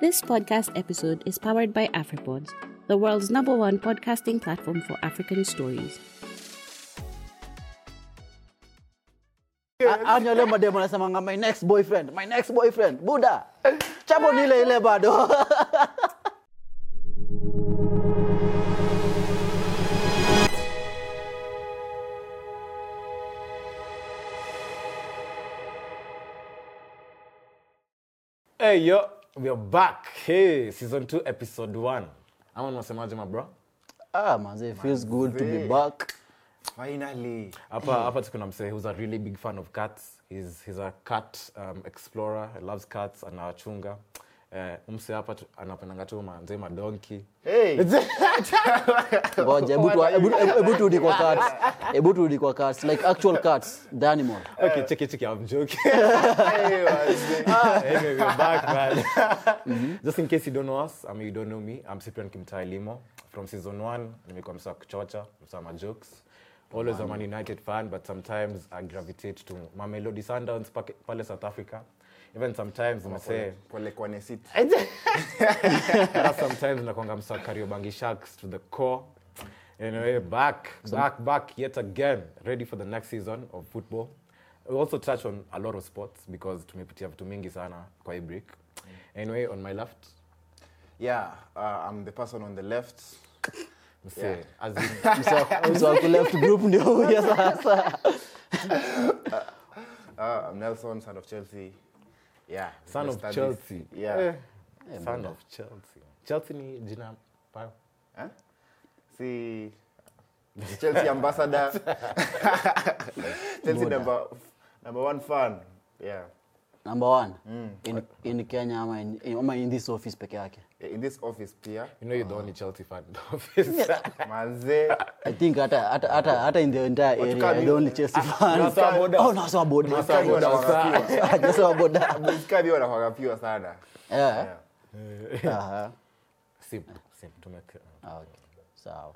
This podcast episode is powered by AfriPods, the world's number one podcasting platform for African stories. Anya leo mademo anasemanga my next boyfriend, my next boyfriend. Buda. Chabo ni ile ile bado. Hey yo, we are back. Hey, season 2 episode 1. Ama unasemaje mabro? Ah, manze, it feels good to be back. Finally. Hapa hapa tuko na msee who's a really big fan of cats. He's he's a cat um, explorer. He loves cats anawachunga. Eh, umse hapa tu- anapendanga tu manze madonki. Hey. Ngoja, hebu tu hebu hebu turudi kwa cats. Hebu turudi kwa cats, like actual cats, the animal. Okay, check it. I'm joking. hey, wazee. anyway, we're back, man. Just in case you don't know us, I mean, you don't know me, I'm Cyprian Kimtai Limo. From season one, nimekuwa msa kuchocha, msa ma jokes. Always a Man United fan, but sometimes I gravitate to Mamelodi Sundowns pake- pale South Africa. Even sometimes kwa sometimes nakwanga msakariobangi Sharks to the core. Anyway, back, back, back yet again, ready for the next season of football. We also touch on a lot of sports because tumepitia vitu mingi sana kwa hii break. Anyway, on my left, Yeah, uh, I'm the person on the left. mse, Yeah. as in, Msa- msa wa ku left group ndio huyo sasa. Uh, I'm Nelson, son of Chelsea. Yeah. son of. Chelsea. Yeah. Eh, son of Chelsea. Chelsea ni jina pa. Huh? See, Chelsea ambassador. Chelsea number, number one fan. Yeah. Number one, in, in Kenya ama in, in, ama in this office peke yake. In this office pia. You know you're the only Chelsea fan in the office. Manze. I think hata hata hata hata in the entire area, you're the only Chelsea fan. so about Oh, so about Unasema boda, Unasema Nasema boda. Mskabi wanawagapiwa sana. eh Yeah. Aha. sim sim tumeke. Ah, Okay. Sawa.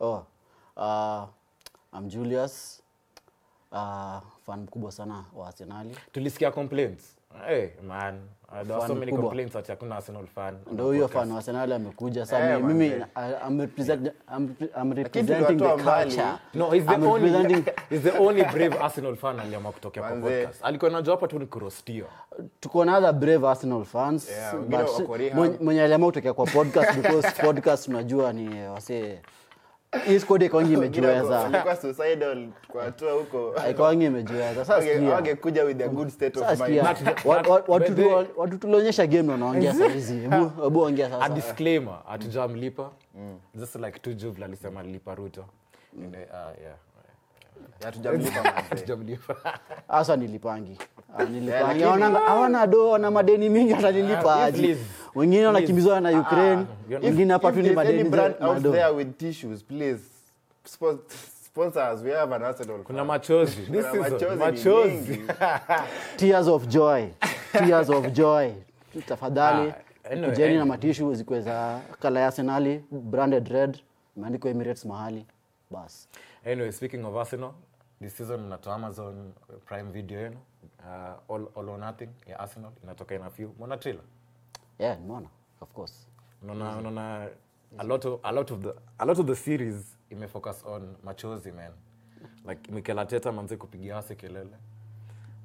Oh, uh, I'm Julius. Uh, fan mkubwa sana wa Arsenali. Tulisikia complaints. Hey, man. Uh, there so many kubwa. complaints that hakuna Arsenal fan. Ndio huyo fan wa Arsenal amekuja. Sasa hey, mimi I'm represent I'm, I'm representing the culture. No, he's the I'm only representing he's the only brave Arsenal fan aliamua kutokea kwa podcast. Alikuwa anajua hapa tu ni kurostio. tuko na other brave Arsenal fans Yeah, but mwenye- aliamua kutokea kwa podcast because podcast unajua ni wase hii squad imejiweza. imejiweza. Watu tulionyesha game wanaongea saa hizi. Hebu mlipa ongea a sasa disclaimer hatujamlipa. Just like tu juvla alisema lipa ruto. And, uh, yeah. Hatujamlipa. Hasa nilipangi hawana hawana do na madeni mingi atanilipa aji wengine wanakimbizwa na Ukraine. wengine hapa tu ni madeni brand za- out mado. there with tissues, please. Spon- sponsor us. We have an Arsenal. Kuna machozi. This Kuna season machozi machozi. tears of joy. Tears of joy. Tafadhali Ah, anyway, kujeni na matishu zikuweza kala ya arsenali branded red imeandikwa emirates mahali. Bas. Anyway speaking of arsenal this season mnatoa amazon prime video yenu uh, all, all or nothing ya arsenal inatoka ina few. Mona trailer? Yeah nimeona of course. Unaona unaona a lot of a lot of the a lot of the series imefocus on machozi man. Like Mikel Arteta manze kupigia ase kelele.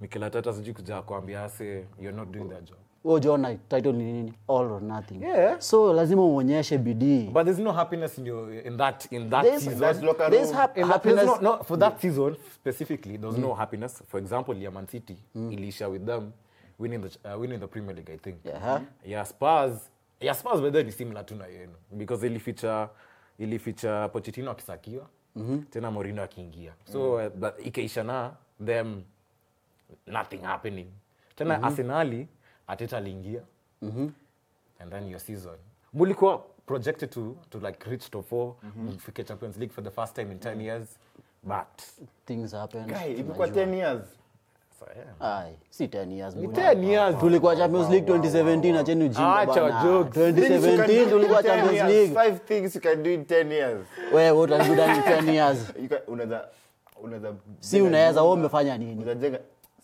Mikel Arteta sijui kuja kuambia ase you're not doing that job Wewe ujaona title ni nini all or nothing Yeah. so lazima uonyeshe bidii but there's no happiness in your in that in that There's- season There's hap- In happiness no, no, for that season specifically, there was no happiness. For example, Man City, ilisha with them winning the uh, winning the Premier League, I think. Yeah. Yeah, Spurs. Yeah, Spurs by then ni similar tu na yenu because ilificha ilificha Pochettino akisakiwa tena Mourinho akiingia. So uh, but ikaisha na them nothing happening. Tena Arsenali Arteta aliingia. And then your season. Mulikuwa projected to to like reach top 4 mfike Champions League for the first time in 10 years. But things happen Guy, imekuwa 10 years. so, si 10 years Ni 10 years. tulikuwa champions league 2017 acheni ujinga Acha jokes. Things you can do 2017 tulikuwa champions league Five things you can do in 10 years. wewe utajuda ni 10 years unaweza unaweza si unaweza wewe umefanya nini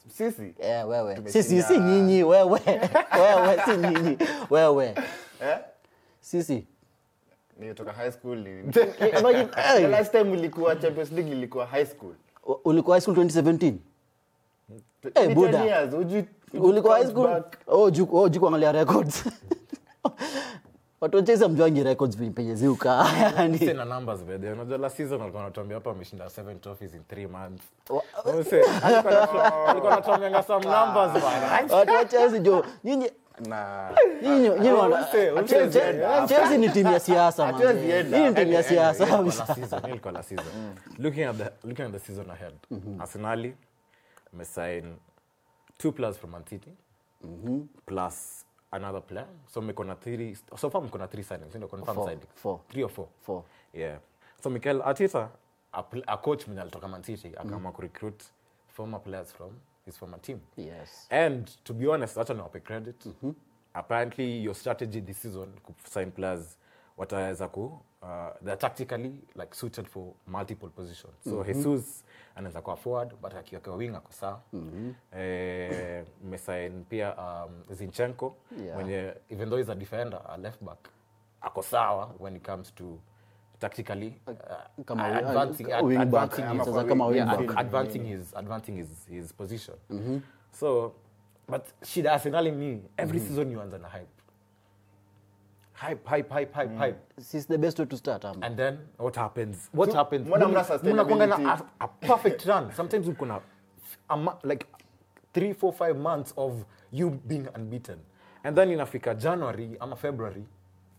sisi? Eh, wewe. Sisi si nyinyi wewe. Wewe si nyinyi. Wewe. Eh? sisi. Nilitoka high school. Ni- Imagine, The hey, last time ilikuwa champions league ilikuwa high school. Ulikuwa high school 2017 Eh, Ni Buddha. 10 years, hujui- ulikuwa high school? oh juu oh kuangalia records watu wacheza mjwangi records penye- penye ziuka yani Sina numbers by. Unajua last season alikuwa anatuambia hapa ameshinda seven trophies in three months. Alikuwa anatuambianga some numbers bana. watu wa jo nyinyi na nyinyi nyinyi wana- Mse, mse, Chelsea- ni timu ya siasa ni timu ya siasa Ilikuwa kabisa. last season, ilikuwa last season. Looking at the looking at the season ahead. Arsenal mesign two players from Man City plus another player. So mko na three so far mko na three signings, you know confirm Four. signings. Four. Three or four. Four. Yeah. So Mikel Arteta a, a coach mwenye alitoka Man City akaamua kurecruit former players from his former team. Yes. And to be honest, acha niwape credit. Apparently your strategy this season kusign players wataweza ku uh, they're tactically like suited for multiple positions. So Jesus anaweza kuwa forward but akiwekewa wing ako sawa. Eh, mmesign pia um, Zinchenko Yeah. mwenye even though is a defender, a left back ako sawa when it comes to tactically uh, Kama advancing, ad, wing back. advancing his- kama wing yeah, back. advancing yeah. his advancing his his position. So, but shida Arsenal ni every season you anza na hype. Hype, hype, hype, hype, hype. This is the best way to start um. And then what happens? What So, happens? mbona Muna- na a, a perfect run. Sometimes uko na like three, four, five months of you being unbeaten. And then inafika January ama February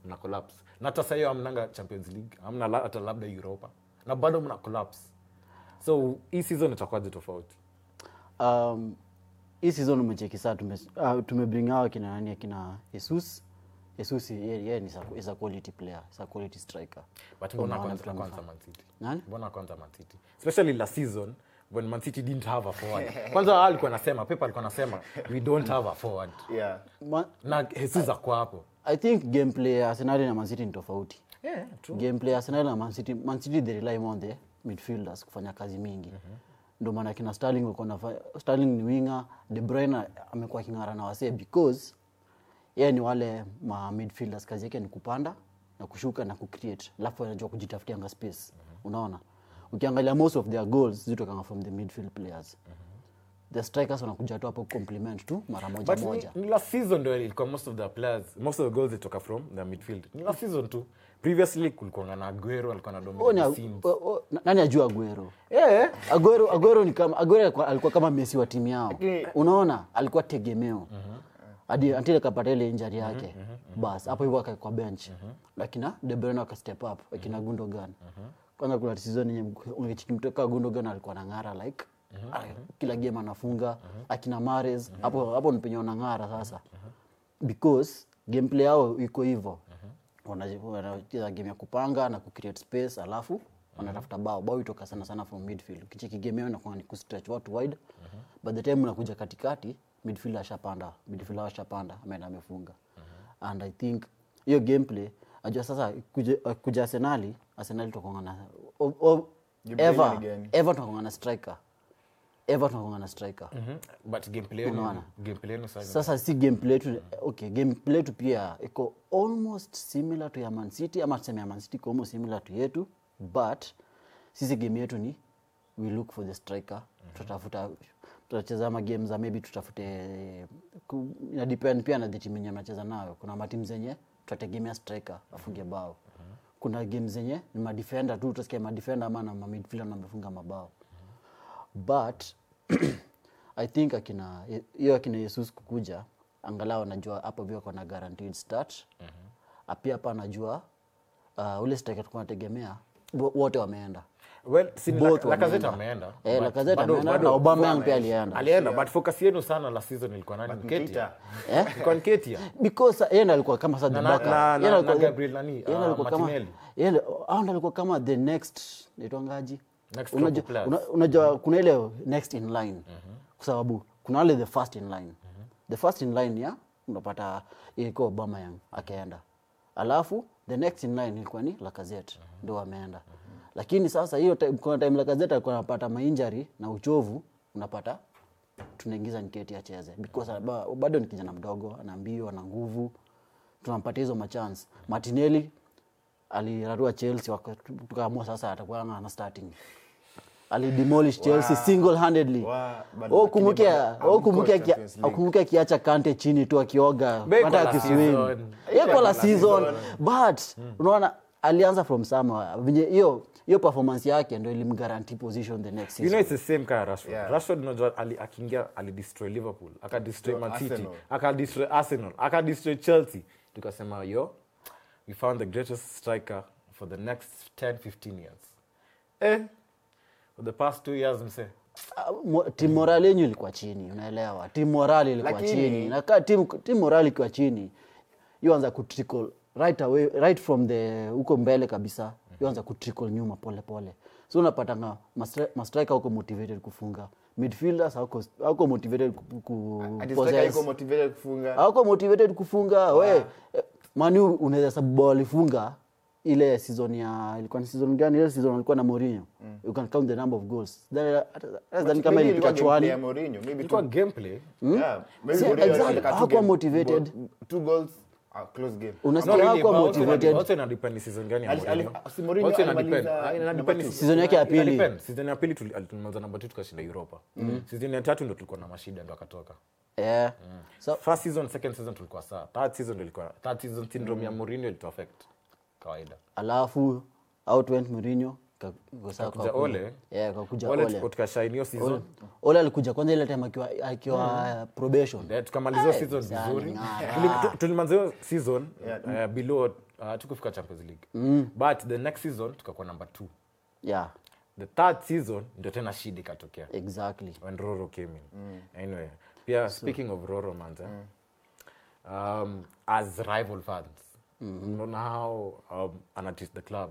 mna collapse. Na hata sasa hiyo amnanga Champions League, amna hata labda Europa. Na bado mna collapse. So hii season itakwaje tofauti? um, hii season umecheki saa tume, uh, tumebring hao kina nani akina Jesus Jesus yeye yeye ni is a quality player is a quality striker But mbona kwanza kwanza. Man City? Nani? Mbona kwanza Man City? Especially last season when Man City didn't have a forward. Kwanza alikuwa anasema, Pep alikuwa anasema we don't have a forward. yeah Ma, Na Jesus akwa hapo. I think gameplay ya Arsenal na Man City ni tofauti Yeah, true. gameplay ya Arsenal na Man City Man City they rely more on the midfielders kufanya kazi mingi ndio maana kina Sterling uko na Sterling ni winger De Bruyne amekuwa king'ara na wasee because yeye ni wale ma midfielders kazi yake ni kupanda na kushuka na kucreate alafu anajua kujitafutianga space unaona ukiangalia most of their goals zitokanga from the midfield players the strikers wanakuja tu hapo compliment tu mara moja But moja ni, ni last season ndio ilikuwa most of the players, most of the goals zitoka from the midfield. Ni last season tu. Previously kulikuwa na Aguero alikuwa na Oh, dominate scenes. oh, oh, nani ajua Aguero Yeah. Aguero, Aguero ni kama Aguero alikuwa, alikuwa kama Messi wa timu yao. Unaona, alikuwa tegemeo hadi until akapata ile injury yake. bas hapo hivyo akaekwa bench. Lakini De Bruyne aka step up akina Gundogan. Kwanza kuna season yenye ungechikimtoka Gundogan alikuwa anang'ara like ah, kila game anafunga akina Mahrez. Hapo hapo ni penye wanang'ara sasa. Because gameplay yao iko hivyo. Wana- wanacheza game ya kupanga na kucreate space alafu wanatafuta bao. Bao itoka sana sana from midfield. Kichiki game yao inakuwa ni kustretch watu wide. By the time unakuja katikati midfield ashapanda midfielder ashapanda ameenda amefunga and i think hiyo gameplay ajua sasa kuja, kuja arsenali arsenali tutakuanga na o- o- ever ever tunakuanga striker ever tunakuanga na striker Mhm. But gameplay Unaona? gameplay yenu sasa. sasa si gameplay tu okay gameplay tu pia iko almost similar to ya Man City ama tuseme ya Man City iko almost similar to yetu but sisi game yetu ni we look for the striker tutatafuta tutacheza ma game za maybe tutafute ina depend pia na the team yenye mnacheza nayo. Kuna matimu zenye tutategemea striker afunge bao. Kuna game zenye ni madefender tu utasikia madefender ama na midfielder wamefunga mabao but i think akina hiyo akina yesus kukuja angalau anajua hapo vio kona guaranteed start mm-hmm. pia hapa anajua uh, ule striker nategemea wote wameenda Well, ameenda. Eh, Lacazette ameenda na Aubameyang pia alienda. alienda but focus yenu sana last season ilikuwa nani? Nketiah. Nketiah. Eh? Ilikuwa Nketiah. because yeye ndo alikuwa kama sasa Na- the na- backup. Yeye alikuwa Gabriel nani, yeye ah, alikuwa kama- yeye ndo- hao ndo alikuwa kama the next naitwangaji unajua, kuna ile next in line. Kwa sababu kuna wale the first in line. The first in line ya unapata ilikuwa Aubameyang akaenda. Alafu the next in line ilikuwa ni Lacazette ndo ameenda lakini sasa hiyo time- kuna time Lacazette alikuwa anapata mainjari na uchovu unapata tunaingiza Nketi acheze because ba- bado ni kijana mdogo ana mbio ana nguvu. Tunampatia hizo machance Martinelli alirarua Chelsea tukaamua sasa atakuwa ana starting. Alidemolish Chelsea single handedly Wow, kumbukia kumbukia akiacha Kante chini tu akioga hata akiswim. season. yeko la season. but unaona alianza from somewhere hiyo hiyo performance yake ndo ilimgaranti position the next you know it's the same kind of Rashford. Yeah. Rashford unajua ali, akiingia alidestroy Liverpool, akadestroy No, Man City, Arsenal. akadestroy Arsenal, akadestroy Chelsea. Tukasema yo, we found the greatest striker for the next 10 15 years. Eh, for the past two years mse. timu morali yenyu ilikuwa chini unaelewa timu morali ilikuwa Lakini- chini na ka team, team morale ikiwa chini yuanza kutrickle right away right from the huko mbele kabisa yuanza kutrickle nyuma pole pole. So unapatanga mastrika huko motivated kufunga. Midfielders hauko hauko motivated ku, ku possess. striker motivated kufunga. Hauko motivated kufunga we. Eh, manu unaweza sababu walifunga ile season ya ilikuwa ni season gani? Ile season alikuwa na Mourinho. You can count the number of goals. Then hata kama ilipita ilikuwa chwani ya Mourinho, maybe Ilikuwa gameplay, gameplay. yeah, maybe Mourinho exactly, hakuwa motivated. two goals a close game unasikia motivated ina depend season gani ya Ali- ali- Mourinho. si Mourinho Also ina depend. Ina depend Season yake ya pili. Season ya pili tulimaliza namba 2 tukashinda Europa. Season ya tatu ndo tulikuwa na mashida ndo akatoka. yeah. so First season, second season tulikuwa sawa. Third season ndo ilikuwa third season syndrome ya Mourinho ilito affect kawaida. alafu out went Mourinho Ole. alikuja kwanza ile time akiwa akiwa probation. Eh, tukamaliza Eh, season vizuri. tulimaliza hiyo season uh, below uh, tukufika champions league. But the next season tukakuwa number two. Yeah. The third season ndio tena shida ikatokea. Exactly. When roro came in. Anyway pia speaking of roro manza um, as rival fans unaona how um, anateach the club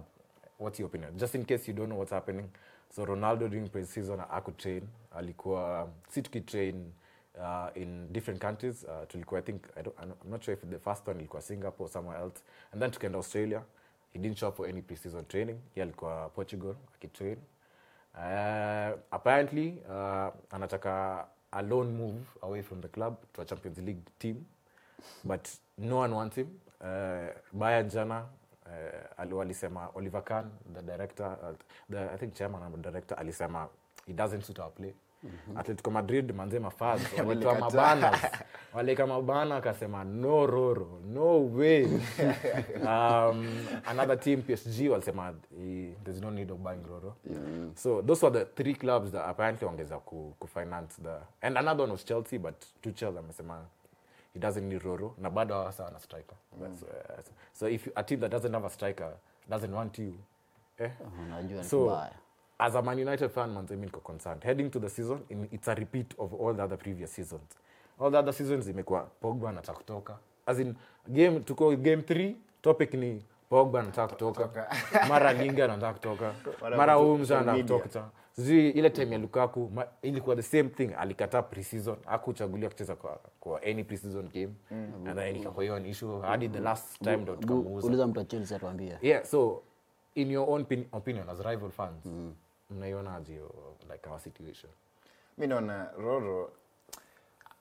what's your opinion? Just in case you don't know what's happening. So ronaldo during preseason akutrain alikuwa si tukitrain uh, in different countries. Uh, tulikuwa i think I don't, i'm not sure if the first one ilikuwa singapore or somewhere else. And then tukaenda australia. He didn't show up for any pre-season training. Ye alikuwa portugal akitrain. Uh, apparently uh, anataka a loan move away from the club to a champions league team. But no one wants him. Uh, bayan jana uh, ali- walisema oliver Kahn, the director uh, the, i think chairman and director alisema it doesn't suit our play. Atletico madrid manze mafaz walitoa mabana waleka mabana akasema no roro no way. Um, another team psg walisema eh, there's no need of buying roro. So those were the three clubs that apparently wangeza ku, kufinance the and another one was chelsea but tuchel amesema he doesn't need roro. Na bado hawasa ana striker. That's, uh, so if you- a team that doesn't have a striker doesn't want you eh? unajua so kubaya. as a man united fan manze niko concerned. Heading to the season in, it's a repeat of all the other previous seasons. All the other seasons imekuwa pogba anataka kutoka. As in game tuko game 3 topic ni pogba anataka kutoka. Mara linga anataka kutoka. Mara Holmes anataka kutoka sijui ile time ya lukaku ma, ilikuwa the same thing. Alikataa preseason. Akuchagulia kucheza kwa, kwa any preseason game. And then ikakuwa hiyo ni issue. Hadi the last time ndo tukamuuza. mtu Chelsea atuambie yeah so in your own pin- opinion as rival fans mnaionaje hiyo, like our situation? Mi naona roro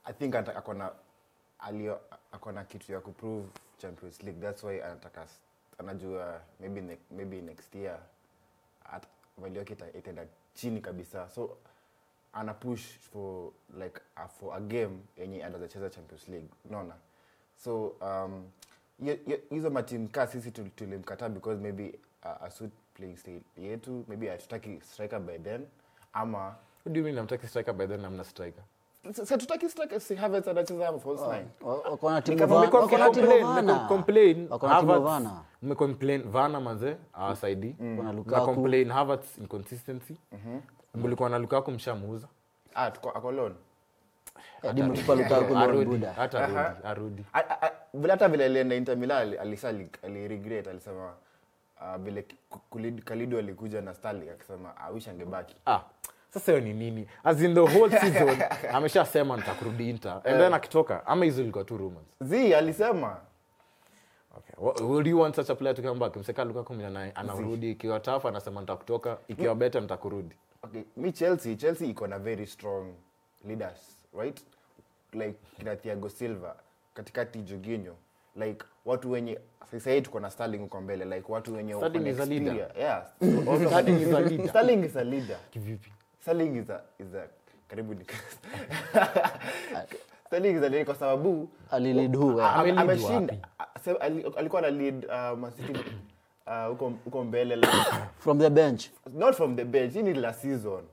i think akona alio akona kitu ya kuprove champions league. Thats why anataka anajua maybe, ne, maybe next year ita- itaenda chini kabisa. So ana push for like a, for a game yenye anawezacheza champions league. Unaona? So um, hizo matim kaa sisi tul- tulimkataa because maybe uh, asut playing style yetu maybe hatutaki striker by then ama namtaki striker by then namna striker satutaki striker si Havertz anacheza hapo false nine wako na timu kama wako na timu Mmecomplain, Vana. mmecomplain, Wako na timu Havertz- Vana. mmecomplain Havertz inconsistency. Mlikuwa na lukaku mshamuuza. Ah tuko ako loan. Vile hata vile alienda Inter Milan ali- aliregret alisema ah, vile Kalido alikuja na Sterling akisema I wish angebaki. Ah sasa hiyo ni nini as in the whole season ameshasema nitakurudi inter and then akitoka ama hizo ilikuwa tu rumors z alisema Okay. Would you want such a player to come back? Mseka Lukaku mwenye ana- anarudi ikiwa tough anasema nitakutoka, ikiwa better nitakurudi. okay, mi Chelsea Chelsea iko na very strong leaders right like kina Thiago Silva katikati Jorginho like watu wenye sasa hii tuko na Sterling uko mbele like watu wenye Sterling is a leader. yeah. Sterling is a leader kivipi Sterling is a is a karibu ni selling is a leader kwa sababu alilid who eh? Ameshinda. alikuwa na lead uh, Man City uh, huko huko mbele la from the bench. Not from the bench hii ni la season.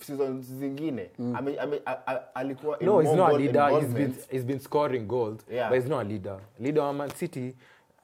Season zingine. Mm. ame, ame, a, a, alikuwa no he's not a leader. He's been, he's been scoring goals Yeah. but he's not a leader. Leader wa man city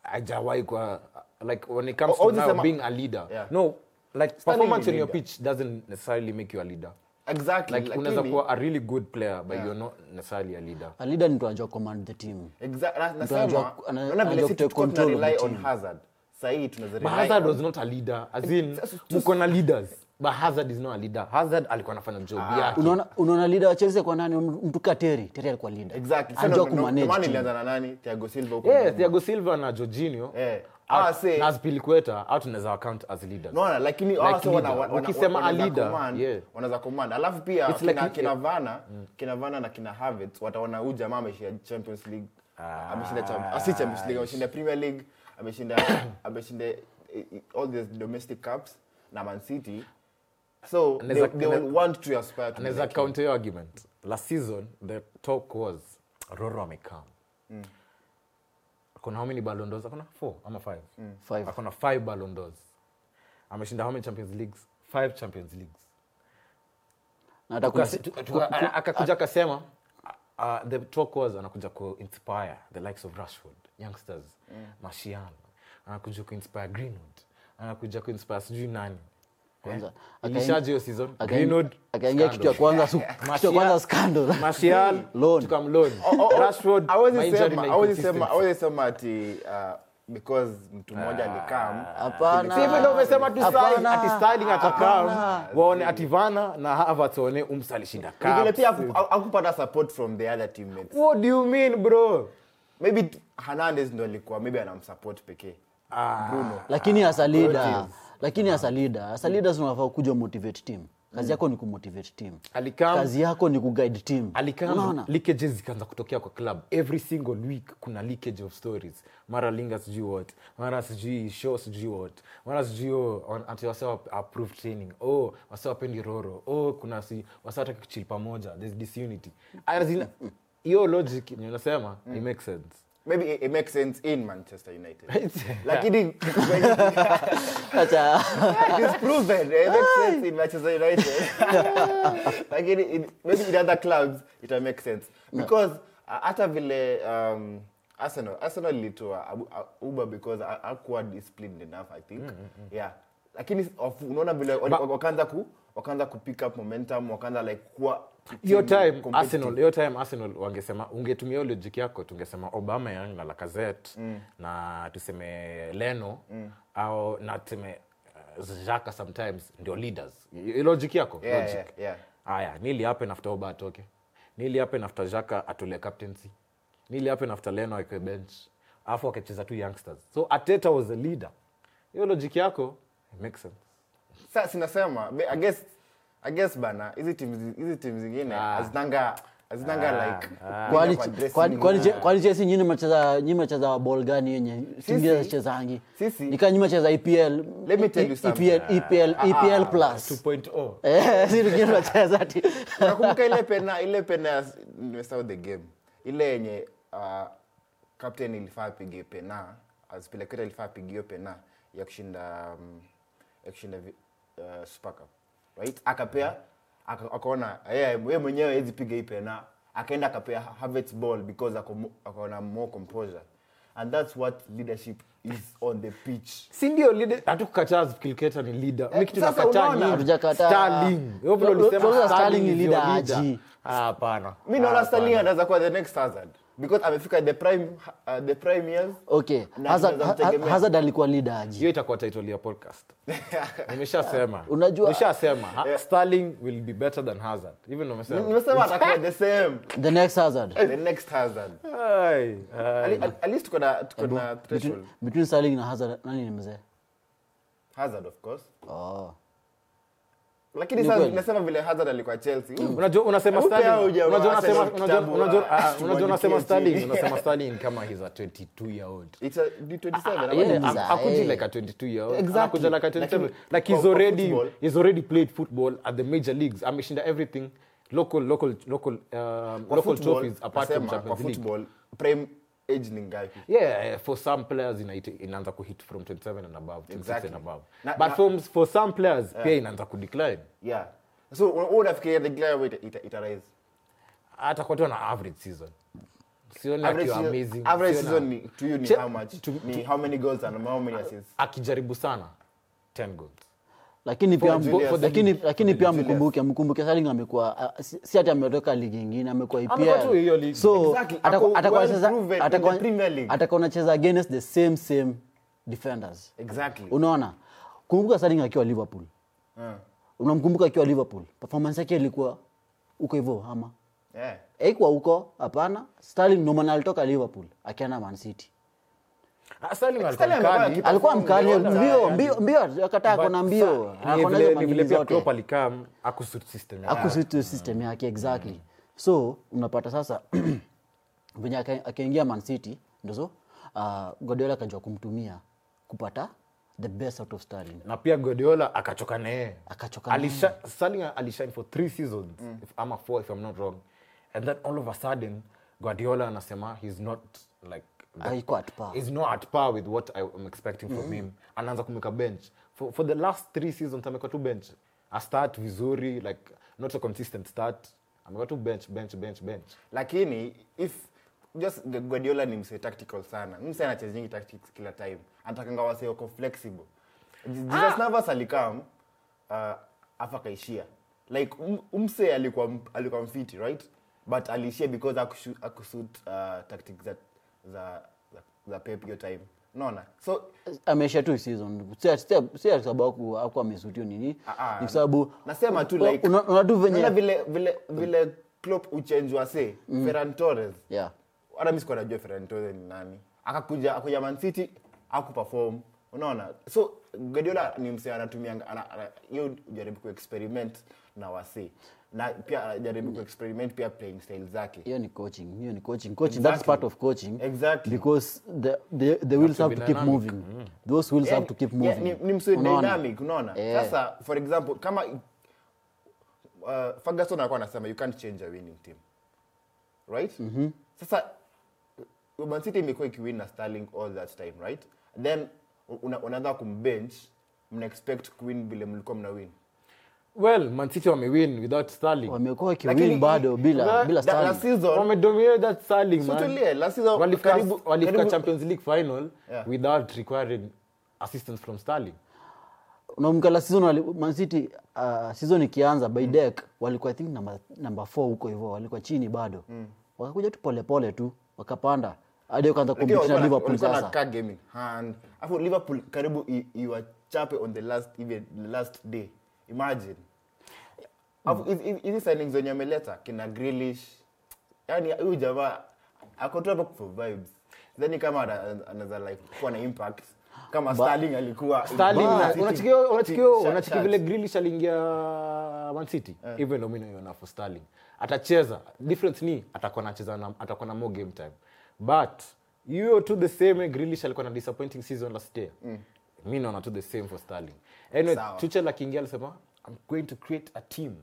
hajawahi kwa like when it comes Oh, to now being a leader. Yeah. no like performance in your pitch doesn't necessarily make you a leader. Exactly like unaweza kuwa a really good player but you're not necessarily a leader. A leader ndio anajua command the team. Exactly nasema anajua- vile anajua si kutake tulikuwa tuna control rely on. Hazard. Sahii tunaweza but rely hazard on- was not a leader as in mko na leaders but hazard is not a leader. Hazard alikuwa anafanya job yake. Unaona unaona leader wa Chelsea kwa nani? Mtu kateri Terry. Alikuwa leader. Exactly. Anajua ndo- no, no, no, team. ilianza na nani? Thiago Silva huko yeah. Thiago Silva na Jorginho. Eh. Ah, Azpilicueta au tunaweza count as leaders. Naona lakini Like wana- wana- Ukisema a wanaweza leader, command, yeah. wanaweza command. Alafu pia It's kina, like- kina Vana kina Vana na kina Havertz wataona huyu jamaa ameshinda Champions League. Ameshinda Champ- ah, si Champions League ameshinda Premier League ameshinda ameshinda all the domestic cups na Man City. So they, Anaweza- they will want to aspire to anaweza counter your argument. Last season the talk was roro amekam akona how many ballon d'ors akona four ama five? Five. akona five ballon d'ors. Ameshinda how many champions leagues five champions leagues. Na hata kuna- Tukase- tu- tu- a- akakuja akasema uh, the talk was anakuja kuinspire the likes of rashford youngsters mashian anakuja kuinspire greenwood anakuja kuinspire sijui nani Kwanza, Eh? akaingia kitu ya kwanza kwanza sema- ati uh, because mtu mmoja alikam. hapana. Si hivyo ndio umesema tu Hapana. Sterling, ati Sterling atakam Hapana. waone ati Vana na Havertz waone umsa alishinda Ni vile cups. pia haku- hakupata support from the other teammates. What do you mean bro? maybe Hernandez ndo alikuwa maybe anamsupport pekee. Bruno. Lakini as a leader lakini as a leader as a leader unafaa kuja motivate team. Kazi yako ni kumotivate team. Alikam kazi yako ni kuguide team. Alikam leakages zikaanza kutokea kwa club. Every single week kuna leakage of stories. Mara linga sijui what. Mara sijui show sijui what. Mara sijui oh, ati wa- training. Oh wase wapendi roro. Oh kuna si wase wataki kuchill pamoja. There's disunity. Hiyo logic nasema mm. it makes sense maybe it, it makes sense in manchester united. Lakini acha it's proven. It makes sense in manchester united. Lakini in, maybe in other clubs it will make sense. Because uh, vile um, arsenal arsenal ilitoa uh, uber because ha- hakuwa disciplined enough i think. Yeah. Lakini unaona vile wakaanza ku wakaanza ku pick up momentum wakaanza like kuwa hiyo time arsenal hiyo time arsenal wangesema ungetumia logic yako tungesema obama yang na lacazette na tuseme leno au na tuseme uh, jaka sometimes ndio leaders. Logic yako Yeah, logic. yeah, yeah. haya nili happen after oba atoke. Nili happen after jaka atole captaincy. Nili happen after leno akwe bench. Alafu akacheza tu youngsters. So ateta was a leader. Hiyo logic yako makes sense. Sasa sinasema I guess I guess bana hizi timu hizi timu zingine Ah. hazinanga hazinanga kwani kwa dressing kwani- chesi nyini macheza macheza ball gani yenye? Singine zachezangi sisi- nika nyinyi macheza EPL Let me tell you something. EPL EPL EPL plus. 2.0 eh sisi wengine tunacheza ati. Nakumbuka ile pena ile pena nimesahau the game. Ile yenye uh, captain ilifaa apige pena azipeleketa ilifaa apige pena ya kushinda um, ya kushinda uh, super cup right? Akapea aka- akaona yeye mwenyewe hawezi piga hii pena. Akaenda akapea Havertz ball because akaona more composure. And that's what leadership is on the pitch. Si ndio hatukukataa kilketa ni leader. Eh. Ah, mi naona starling anaweza kuwa the next Hazard because amefika the prime uh, the prime years. Okay Hazard Ha- Hazard alikuwa leader aje? Hiyo itakuwa title ya podcast. Nimeshasema. Unajua- nimeshasema. Ha- Sterling will be better than Hazard. Even though umesema nimesema atakuwa the same. The next Hazard. The next Hazard. Ai, ai. At- at least tuko na tuko na threshold. between, between Sterling na Hazard nani ni mzee? Hazard of course. Oh lakini Ni sasa nasema vile hazard alikuwa chelsea. Mm. unajua unasema Sterling- unajua unasema unajua unajua ah, ah, unasema Sterling unasema Sterling kama he's a 22 year old It's a, 27 ama Yeah, akuji eh. like a 22 year old Exactly. like a 27 like he's already he's already played football at the major leagues. Ameshinda everything. Local local local um, local trophies apart from Champions League. football prime age ni ngapi? Yeah for some players inaanza kuhit from 27 and above 26 Exactly. and above. Na- but na- for, for some players pia inaanza kudecline yeah. So unafikiria glamour ita, ita, ita rise? Hata kwa na average season. Sioni average akiwa season, amazing. average sioni- season ni, to you ni Che- how much? to- ni how many goals and how many assists? Akijaribu sana 10 goals lakini pia lakini lakini mkumbuke mkumbuke Sterling amekuwa si si ati ametoka ligi ingine amekuwa EPL so atakuwa- anacheza- atakuwa- anacheza against the same same defenders. Exactly. Unaona? Kumbuka Sterling akiwa Liverpool. Yeah. unamkumbuka akiwa Liverpool? Performance yake ilikuwa uko hivyo ama? Yeah. Eikwa huko hapana. Sterling ndio maana alitoka Liverpool akaenda Man City Sterling alikuwa mkali. Mbio, mbio mbio mbio akataa kona mbio. ni vile- pia Klopp alikam akusuit system yake. yake exactly. So unapata sasa venye akaingia man city ndo so uh, godiola akajua kumtumia kupata the best out of Sterling. Na pia Guardiola akachoka naye Akachoka. Alisha- Sterling alishine for three seasons if, ama four if I'm not wrong. And then all of a sudden Guardiola anasema he's not like the- at par. he's not at par with what I'm expecting from him. Anaanza kumeka bench. For, for the last three seasons amekuwa tu bench. A start vizuri like not a consistent start. Amekuwa tu bench bench bench bench. Lakini if just the Guardiola ni mse tactical sana. Mse anachezing tactics kila time. Anatakanga wase wako flexible. Jesus Navas alikam uh, afa kaishia. Like um, umse alikuwa alikuwa mfiti right? But aliishia because akusuit uh, tactics za za za, za Pep hiyo time. Unaona? So ameisha tu season. Si kwa sababu haku- hakuwa amesutio nini. Ah, ah. ni sababu nasema tu like una- una tu venye unaona vile vile vile Klopp uchenjwa se Ferran Torres. Yeah. Hata mi sikuwa najua Ferran Torres ni nani. Akakuja akuja Man City akuperform unaona? So Guardiola ni msee anatumia ana- ana- hiyo jaribu kuexperiment na wasi na pia anajaribu kuexperiment pia playing style zake. Hiyo ni coaching hiyo ni coaching. Coaching Exactly. that's part of coaching. Exactly. because the the, the wheels have, have to keep dynamic. moving. Those wheels have to keep Yeah, ni, ni msee dynamic unaona? Yeah. sasa for example kama uh, Ferguson alikuwa anasema you can't change a winning team. Right? Sasa uh, Man City imekuwa ikiwin na Sterling all that time right? Then una- unaanza kumbench mna expect kuwin vile mlikuwa mna win well Man City wamewin without Sterling. Wamekuwa wakiwin bado bila bila Da- Sterling. last season wamedominate that Sterling man. tulie, last season walifika karibu- walifika Champions League final Yeah. without requiring assistance from Sterling. Last season wali, Man City uh, season ikianza by deck walikuwa I think number number 4 huko hivyo walikuwa chini bado. Wakakuja tu polepole tu wakapanda hadi wakaanza lakini kumpita na walikuwa na- Liverpool sasa. car gaming. Hand afu Liverpool karibu iwachape on the last even the last day imagine. Afu hizi- signings zenye ameleta kina Grealish. Yani huyu jamaa ako tu hapa for vibes. Then kama ana- anaweza like kuwa na impact. Kama Sterling alikuwa Sterling unachikia unachikia unachikia vile Grealish aliingia Man City. Even though mimi naiona for Sterling. Atacheza. Difference ni atakuwa anacheza na atakuwa na more game time. But hiyo tu the same Grealish alikuwa na disappointing season last year. Mimi naona tu the same for Sterling anyway. Tuchel akiingia alisema I'm going to create a team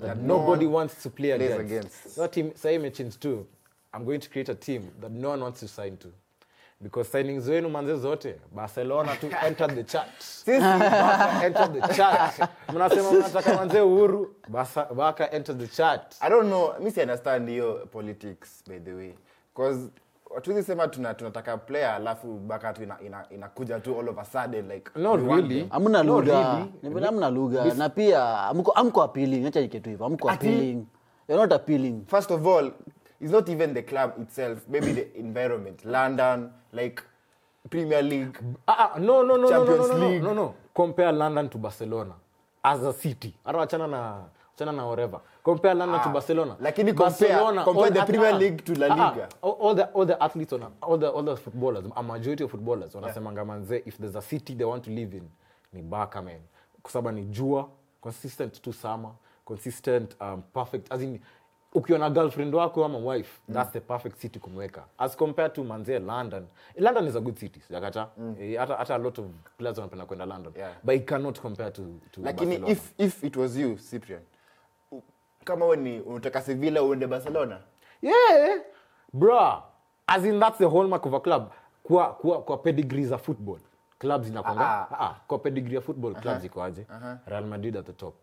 that no nobody one wants to play against. against. That team sasa imechange too. I'm going to create a team that no one wants to sign to. Because signings zenu manze zote Barcelona to enter the chat. Barca enter the chat. Mnasema mnataka manze uhuru, Barca Barca enter the chat. I don't know, mimi si understand hiyo politics by the way. Cause hatuwezi sema tuna, tunataka player alafu baka tu inakuja ina, ina tu all of a sudden like Not we want really. them. hamna No, lugha really. ni vile hamna lugha na pia amko amko appealing acha niketu hivyo amko Ati- appealing you're not appealing First of all, it's not even the club itself, maybe the environment. London, like Premier League. Ah, ah, no, no, no, no, no, no, no, no, League. no, no. Compare London to Barcelona as a city. Hata wachana na wachana na whatever. Compare London to Ah, Barcelona. lakini compare- compare all the Premier ah, League to La ah, ah, Liga. all, all the all the athletes on all the all the footballers, a majority of footballers wanasemanga manze if there's a city they want to live in ni Barca man. Kwa sababu ni jua consistent tu summer consistent um, perfect as in ukiwa na girlfriend wako ama wife that's the perfect city kumweka as compared to manze london london is a good city sijakata Eh, hata hata a lot of players wanapenda kwenda london Yeah. but it cannot compare to, to lakini Barcelona. if, if it was you cyprian kama ni unataka sevilla uende barcelona? Yeah. Bra as in that's the hallmark of a club. Kwa, kwa, kwa pedigree za football. Clubs zinakwanga Ah, ah, ah, kwa pedigree ya football clubs iko aje? Real madrid at the top.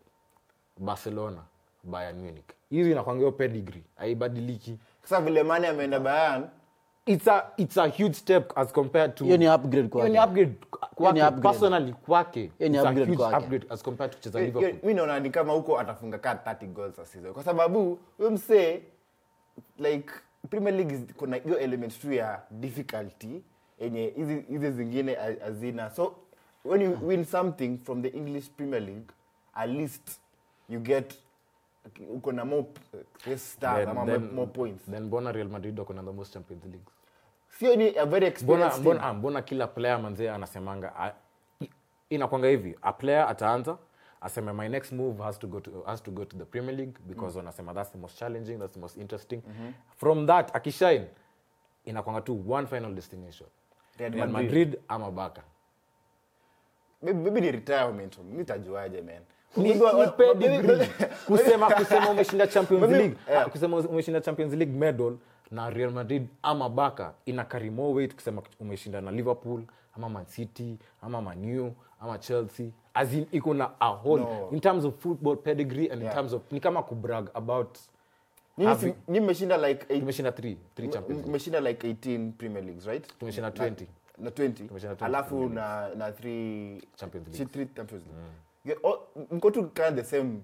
Barcelona bayern munich. Hizo inakwanga hiyo pedigree. Haibadiliki. Sasa vile mane ameenda bayan it's a, it's a huge step as compared to Hiyo ni upgrade Hiyo ni upgrade kwake upgrade. personally kwake. Hiyo ni upgrade huge kwake. upgrade as compared to kucheza liverpool. mimi naona ni kama huko atafunga ka 30 goals a season. Kwa sababu huyo msee like premier league is- kuna hiyo element tu ya difficulty yenye hizi hizi zingine azina hazina. So when you win something from the english premier league at least you get uko na more ama more, points. then mbona real madrid wako na the most champions leagues sio ni a very mbona, mbona, mbona kila player manzee anasemanga i- inakwanga hivi a player ataanza aseme my next move has to go to, has to, go to the premier league because wanasema that's the most challenging that's the most interesting. From that akishine inakwanga tu one final destination. Real real Madrid. madrid ama baka maybe, maybe ni retirement nitajuaje man? Ni- Maybe ni wa- wa- pedigree. maybe- kusema kusema umeshinda champions Maybe- league yeah. ah, kusema umeshinda champions league medal na real madrid ama baka ina carry more weight kusema umeshinda na liverpool ama mancity ama manew ama chelsea. As in iko na a whole No. in terms of football pedigree and in terms of ni kama kubrag about mmeshinda like eight- tumeshinda 3 3 champions league. like 18 premier leagues right? Tumeshinda 20 na 20 20 alafu na na 3 Champions league 3 champions league Yeah, mko tu kind the same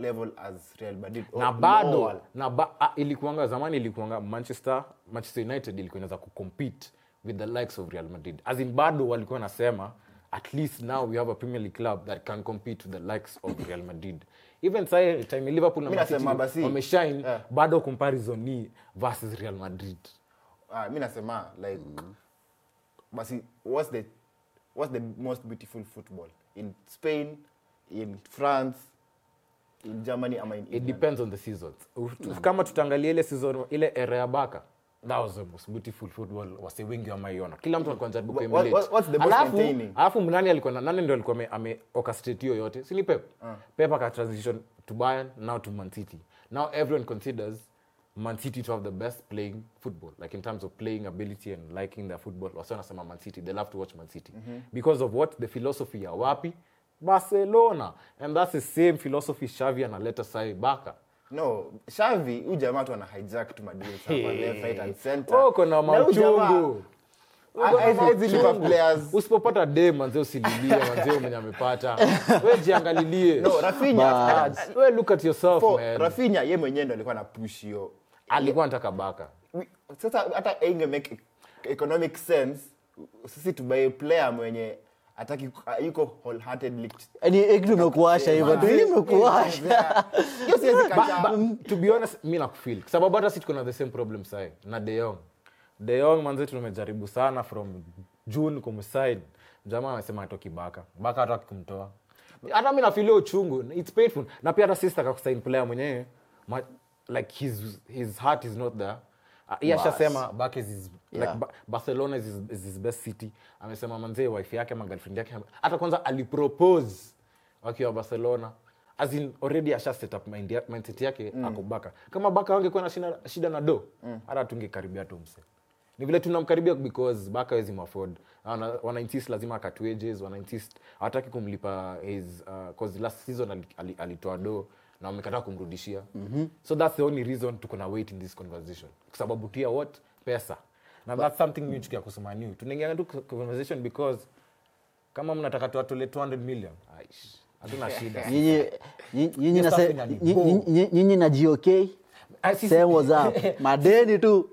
level as real madrid na bado na ba, a, ilikuanga zamani ilikuanga manchester manchester united ilikuwa inaweza kucompete with the likes of real madrid. As in bado walikuwa nasema at least now we have a premier league club that can compete with the likes of real madrid. Even sai time liverpool na Man City wameshine yeah. bado comparison ni versus real madrid. Ah, mi nasema like basi what's the what's the most beautiful football? In spain in france in germany ama in it depends on the seasons. Uf- kama tutaangalia ile season ile era ya baka that was the most beautiful football wase wengi wamaiona kila mtu alikuwa anajaribu What- kuemulate. what's the most Alafu- entertaining? alafu nani alikuwa na nani ndio alikuwa ame, ame orchestrate hiyo yote? Si ni pep? Pep aka transition to bayern now to man city. Now everyone considers man city to have the best playing football like in terms of playing ability and liking their football. Wasa wanasema man city they love to watch man city. Because of what? The philosophy ya wapi barcelona. And that's the same philosophy shavi analeta sai baka no shavi huyu jamaa tu ana hijack tu madeals hapa left right and center. Oh, kuna Na mauchungu. usipopata de manzee usililie manzee mwenye amepata. We jiangalilie. No rafinha. We look at yourself for man. Rafinha ye mwenyewe ndo alikuwa na push hiyo. Alikuwa nataka baka sasa hata inge make economic sense sisi tubae player mwenye ataki yuko wholeheartedly kitu imekuasha hivyo tu imekuasha hiyo siwezi kataa. to be honest mi nakufil sababu hata si tuko na the same problem sai na deyong deyong manzetu tumejaribu sana from june kumside jamaa amesema atoki baka baka hataki kumtoa. Hata mi nafilia uchungu. Its painful. Na pia hata sister akakusain player mwenyewe. Like his, his heart is not there Yeye ashasema baka is his, Yeah. like, barcelona is his, is his best city. Amesema manzee wife yake ama girlfriend yake hata kwanza alipropose wakiwa barcelona. As in already asha set up mind mindset yake mm. ako baka kama baka wangekuwa na shida, shida na do hata tungekaribia tu mse. Ni vile tunamkaribia because baka wezi mafford wana, wana insist lazima wages wana insist hawataki kumlipa his uh, cause last season ali- ali- alitoa do na wamekataa kumrudishia. Mm-hmm. so that's the only reason tuko na wait in this conversation. Kwa sababu tia what? Pesa. Na that's something mi chukia kusema new. Tunaingia tu conversation because kama mnataka tuatole 200 million aish hatuna shida. Nyinyi na gok Ah, madeni tu.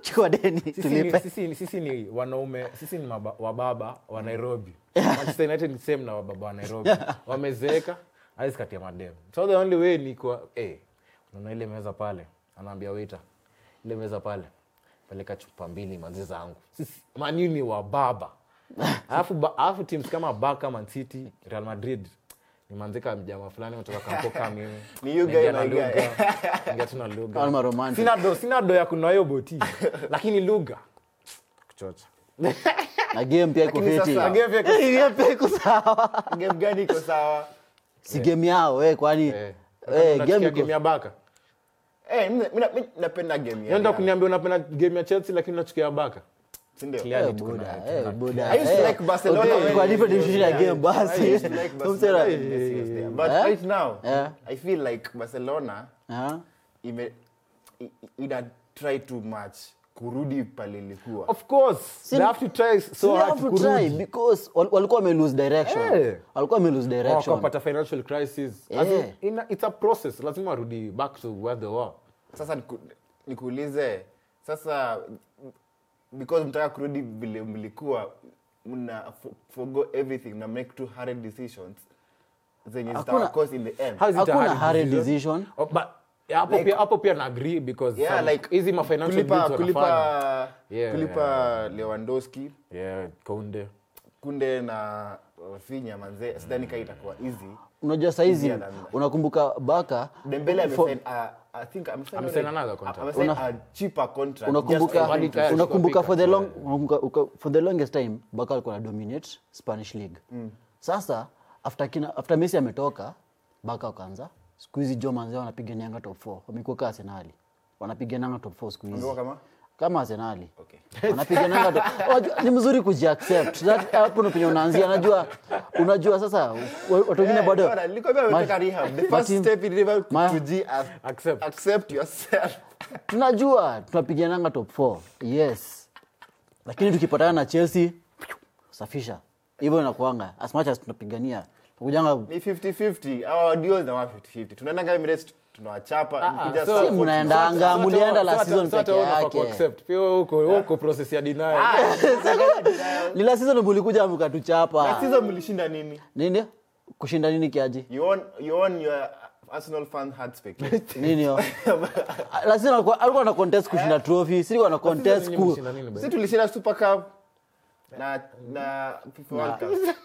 Chukua deni sisi ni, tulipe. sisi, ni- sisi ni wanaume sisi ni wababa wa nairobi. Manchester united ni same na wababa wa nairobi. Wamezeeka hawezi katia madem so the only way ni kwa eh unaona ile meza pale anaambia waiter ile meza pale peleka chupa mbili manzi zangu. Sisi manu ni wababa alafu ba- alafu teams kama baka man city real madrid nimanzika mjama fulani kutoka kampoka mimi. Ni you guy, my guy. lugha. Naingia lugha Alma romantic. sina do sina do ya hiyo boti lakini lugha kuchocha. Na game pia iko fiti. sasa- Game pia iko- Game pia iko sawa. Game gani iko sawa si game yao eh kwani yeah. eh game game ya baka Eh, mi- mi- mi napenda game ya nenda kuniambia unapenda game ya chelsea lakini unachukia baka Si? Clearly Eh, tuko na- eh, buda, I used to eh. like Barcelona Okay, kwa different was ya game basi. I used to like Barcelona Umsela- when Messi was there. But right now? I feel like Barcelona ime ina try too much kurudi pale ilikuwa. of course they have to try so they hard have to to try kurudi because wal- walikuwa wame lose direction Eh. walikuwa wame lose direction wakapata financial crisis As in, ina- it's a process lazima warudi back to where they were Sasa niku- nikuulize sasa because mtaka kurudi vile mlikuwa mna fo- forgo everything na make two hard decisions zenye Hakuna- zitawa cause in the end. How is it a Hakuna hard hurried decision? decision. Oh, but yeah, hapo Like- pia hapo pia na agree because Yeah, some- like hizi financial kulipa Yeah, Lewandowski. Yeah Kunde kunde na Finya manzee mm. sidhani kama itakuwa easy. Unajua saizi unakumbuka baka Dembele for- amesign uh, I think amesign Amesign another contract. Una- a cheaper contract. unakumbuka just for him Hadi to- tayari unakumbuka for the long Pickard, for the longest time baka alikuwa na dominate spanish league. Sasa after kina after messi ametoka baka wakaanza siku hizi jo manzee wanapiganianga top 4 wamekuwa kaa arsenali wanapigananga top 4 siku hizi. Kama? kama arsenali Okay. wanapigananga ni mzuri kujiaccept. That- hapo ndo penye unaanzia. Unajua unajua sasa watu wengine bado tunajua tunapigananga top 4 yes. Lakini tukipatana na chelsea safisha. Hivyo inakuanga. As much as tunapigania tukujanga Ni 50-50. Our deals na 50-50. Tunaendanga Emirates, tunawachapa. Mkija so- Si mnaendanga mulienda la season peke yake kuaccept. Pia wewe uko uko process ya denial lila season mulikuja Na season mlishinda nini? nini kushinda nini kiaji You on you on your Arsenal fan heart spectator. nini yo la alikuwa na contest kushinda trophy si alikuwa na contest ku mlishinda nini, by the Si tulishinda Super Cup na na FIFA World Cup.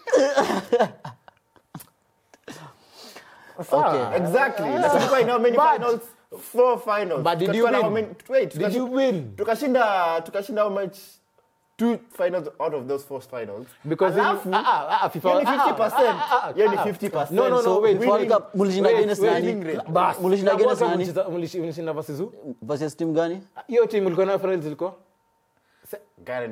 Okay Exactly. Na tulikuwa in how many But- finals? Four finals. But did you win? many- Wait, Did tukashinda, you win? Tukashinda tukashinda how much? Two finals out of those four finals. Because Alafu, ah, ah, ah, FIFA- hiyo ni ah, ah, 50%. ah, ah, Hiyo ah. 50%. No, no, no, So, wait, winning- World Cup mulishinda against nani. Bas, Mulishinda against nani? mlishinda versus who? versus team gani hiyo team ulikuwa nayo finals ilikuwa Gara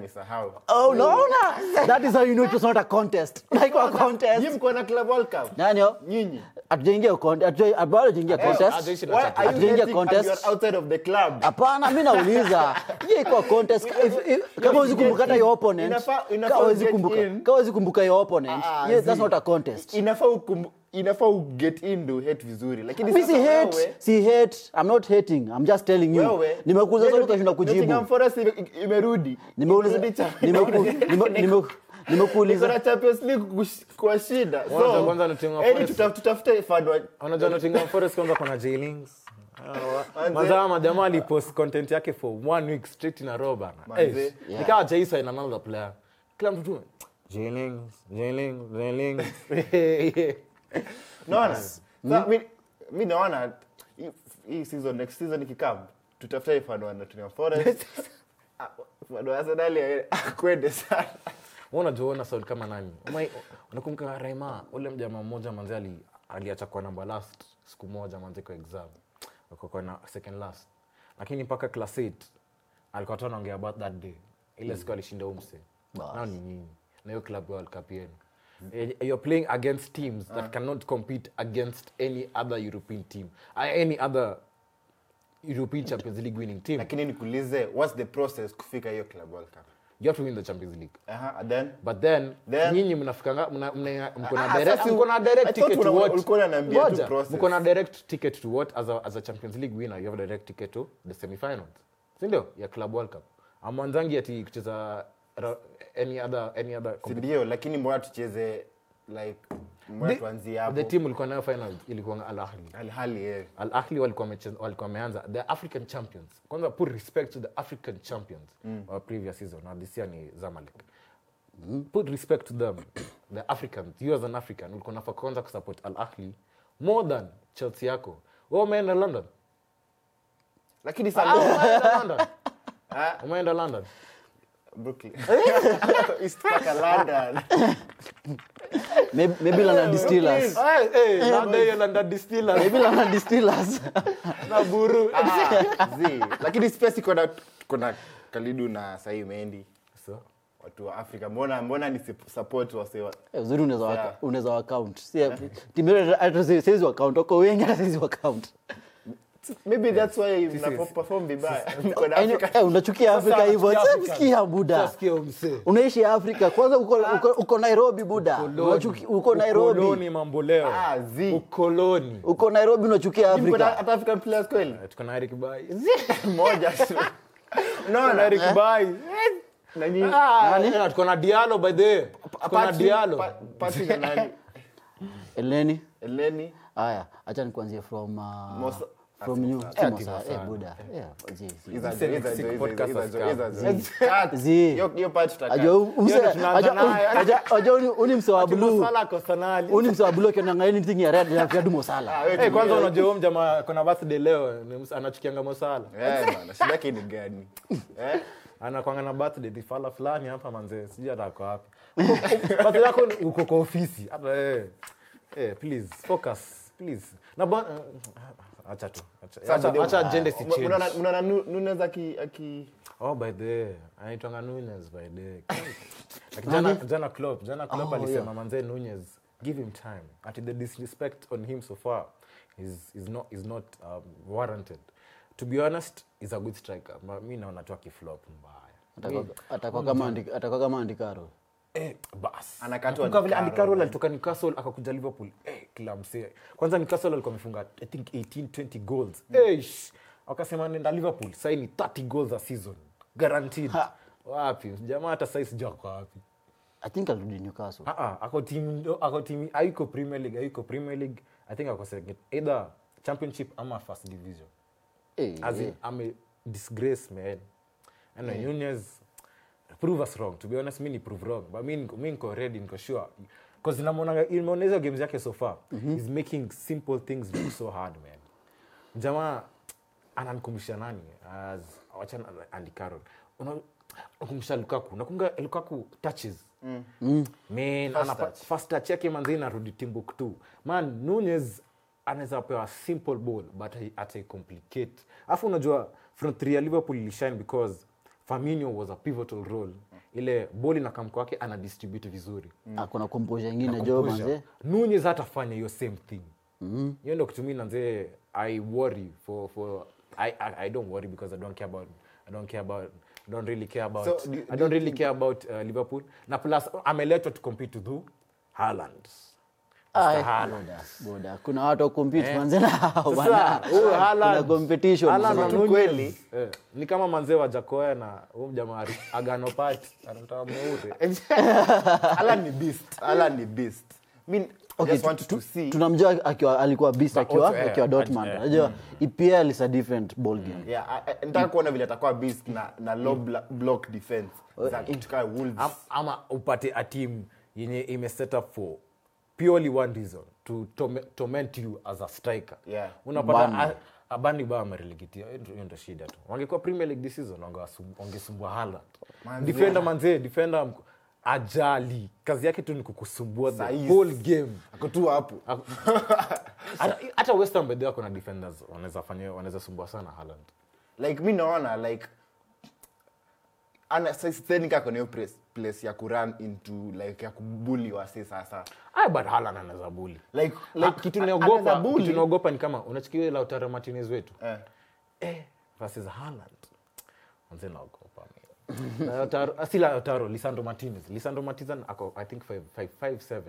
oh no no that is how you know it was not a contest. Like a contest. Nyinyi mko na Club World Cup? nani Nyinyi. hatujaingia contest hatujaingia contest. Hatujaingia Why you Hatujaingia hating and contest. you're outside of the club? hapana mi nauliza. Je ikuwa contest. If- if- kama huwezi kumbuka hata your opponent Inafaa- inafaa kama huwezi get kumbuka kama huwezi kumbuka your opponent yes, that's not a contest. Inafaa ukumbu- inafaa uget in ndo hate vizuri. Lakini mi sasa si hate wewe- si hate i'm not hating i'm just telling you wewe- nimekuuza wewe swali ukashinda Nottingham Forest ime- imerudi. nimeuliza Imerudi cha- nimeku- nime- nime- Iko nimekuuliza na Champions League kush- kwa shida. Kwanza- kwanza Nottingham Forest. tuta- tutafute fan wa- Nottingham Forest kwanza kuna Manze. mazaa majamaa alipost content yake for one week straight na row bana Manze. Eh, nikawa jaisa in another player kila mtu tu jailings jailings jailings Naona? Sa- mi- mi naona hii- season next season ikikam tutafute fan anatumia Forest. Ah, fan Arsenal akwende sana. unajuona saul kama nani? Unakumbuka Raima ule mjamaa mmoja manzi ali aliacha kwa namba last siku moja manzi kwa exam kwa na second last. Lakini mpaka class 8 alikuwa tu anaongea about that day. Ile siku alishinda umse nao ni nyinyi na hiyo club world cup yenu Eh, you're playing against teams that cannot compete against any other european team uh, any other european champions league winning team. Lakini nikuulize what's the process kufika hiyo club world cup? You have to win the champions league. Aha, and then? But then, Then- nyinyi mnafikanga mna- mna- mko na Ah, direct- mko na direct ticket to what ulikuwa unaniambia tu process. mko na direct ticket to what as a, as a champions league winner. You have a direct ticket to the semi finals sindio ya club world cup. Amwanzangi ati kucheza any other any other ndio lakini mbona tucheze like mbona tuanzie the team ulikuwa nayo final ilikuwa al ahli. Al hali yeah. al ahli walikuwa walikuwa wameanza. The african champions. Kwanza put respect to the african champions wa previous season. Na this year ni zamalek. Put respect to them. The africans. You as an african ulikuwa nafaa kwanza kusupport al ahli more than chelsea yako. Wewe umeenda london? Lakini sasa umeenda london. Umeenda london brooklyn east paka london Maybe- maybe London Distillers. Hey, hey, labda hiyo London Distillers. Maybe London Distillers. na buru Ah, zi. lakini space iko kuna kalidu na sahii mendi so watu wa afrika mbona mbona ni sup- support wase wa- Eh, uzuri unaweza Yeah. timu hata wako wengi hata wakaunt maybe that's why Sisi- perform vibaya. Mko na I know- afrika. eh, unachukia afrika hivyo sikia buda unaishi afrika. Kwanza uko, uko, uko nairobi buda. Unachuki- uko nairobi. Ukoloni mamboleo Ah, zi. ukoloni. Uko nairobi unachukia afrika. hata african players kweli? Eh, tuko na Eric Bai moja no na Eric Bai nani Ah, eh, tuko na dialo by the way. Tuko na dialo pasi na nani? Eleni? Eleni? Haya acha nikuanzie from uh, Mosa- from you. Eh, eh, Eh, uni- uni mse wa blue. Sala kwa sanali uni mse wa blue akiona anything ya red Mosala Ah, Eh, kwanza unajua mjamaa kuna birthday leo anachukianga Mosala Eh, shida yake ni gani? Eh? anakwanga na birthday ni fala fulani hapa manzee sijui atako ako wapi. Birthday yako uko kwa ofisi. Hata eh eh please focus please. Na bwana acha tu acha si unaona aki- aki- oh by the anaitwanga Nunez by the jana jana Klopp jana Klopp Oh, alisema yeah. manzee Nunez give him time. Ati the disrespect on him so far is is not is not um, warranted. To be honest is a good striker. Mi naona tu akiflop mbaya. Atakuwa kama andikaro Eh, bas. Anakatwa Nakumbuka vile Andy Andy Carroll alitoka Newcastle akakuja Liverpool. Eh, kila msee. Kwanza Newcastle alikuwa amefunga I think 18 20 goals. Eh, wakasema nenda Liverpool. Sasa ni 30 goals a season. Guaranteed. Wapi? Jamaa hata sasa sijui ako wapi. i think alirudi newcastle Ah ah, ako team ako team hayuko Premier League, hayuko Premier League. I think ako second either championship ama first division. Eh, As eh. in, I'm a disgrace, man. Anyway, Nunez, prove us wrong. To be honest, mi ni prove wrong. But mi mi niko ready, niko sure. Because namonanga imeona hizo games yake so far. He's making simple things look so hard, man. Jamaa ananikumbusha nani? As wachana na Andy Carroll. Unakumbusha Lukaku. Nakumbuka Lukaku touches. Man, First touch. first touch yake manzi inarudi Timbuktu. Man, Nunez anaweza pewa simple ball but ataicomplicate. Alafu unajua front three ya Liverpool ilishine because Firmino was a pivotal role. Ile boli na kamko kwake ana distribute vizuri. mm. kuna composure nyingine jo manze. Nunez hatafanya hiyo same thing. Hiyo ndio kitu mimi nanze I worry for for I, I I don't worry because I don't care about I don't care about I don't really care about So, do- I don't do really care about uh, Liverpool. Na plus ameletwa to compete to? Haaland. Boda, kuna watu wakompete Eh. manze na hao Sasa, bana. huyu Haaland- Kuna competition Haaland manze. na Tu Nunez, kweli. eh, ni kama manzee wa Jakoya na huyu mjamaa Agano Party. Anataka mweupe. Alan ni beast ala ni beast. Mi Okay, just want to see. tunamjua akiwa alikuwa beast akiwa eh, akiwa Dortmund. eh, unajua EPL is a different ball game Yeah, I- I- nataka kuona vile atakuwa beast na, na low bla- block defense. Za Wolves. Ama upate a team yenye ime set up for purely one reason to tome- torment you as a striker. Yeah. unapata abani ba amerelegitia hiyo ndo shida tu. Wangekuwa premier league this season wangesumbua Haaland. Defender manzee defender mk- ajali. Kazi yake tu ni kukusumbua the whole game. Ako tu hapo. Hata west ham kuna defenders. Wanaweza fanya wanaweza sumbua sana haland like mi naona like ana kaa kona place- place ya kuran into like ya kubuli wasi sasa Ah, but Haaland anaweza bully like, like, like kitu naogopa kitu naogopa ni kama unachikia ile Lautaro Martinez wetu? Eh. eh, versus Haaland. Manze naogopa mimi. Lautaro ah, si Lautaro Lisandro Martinez. Lisandro Martinez ako I think 5 5 5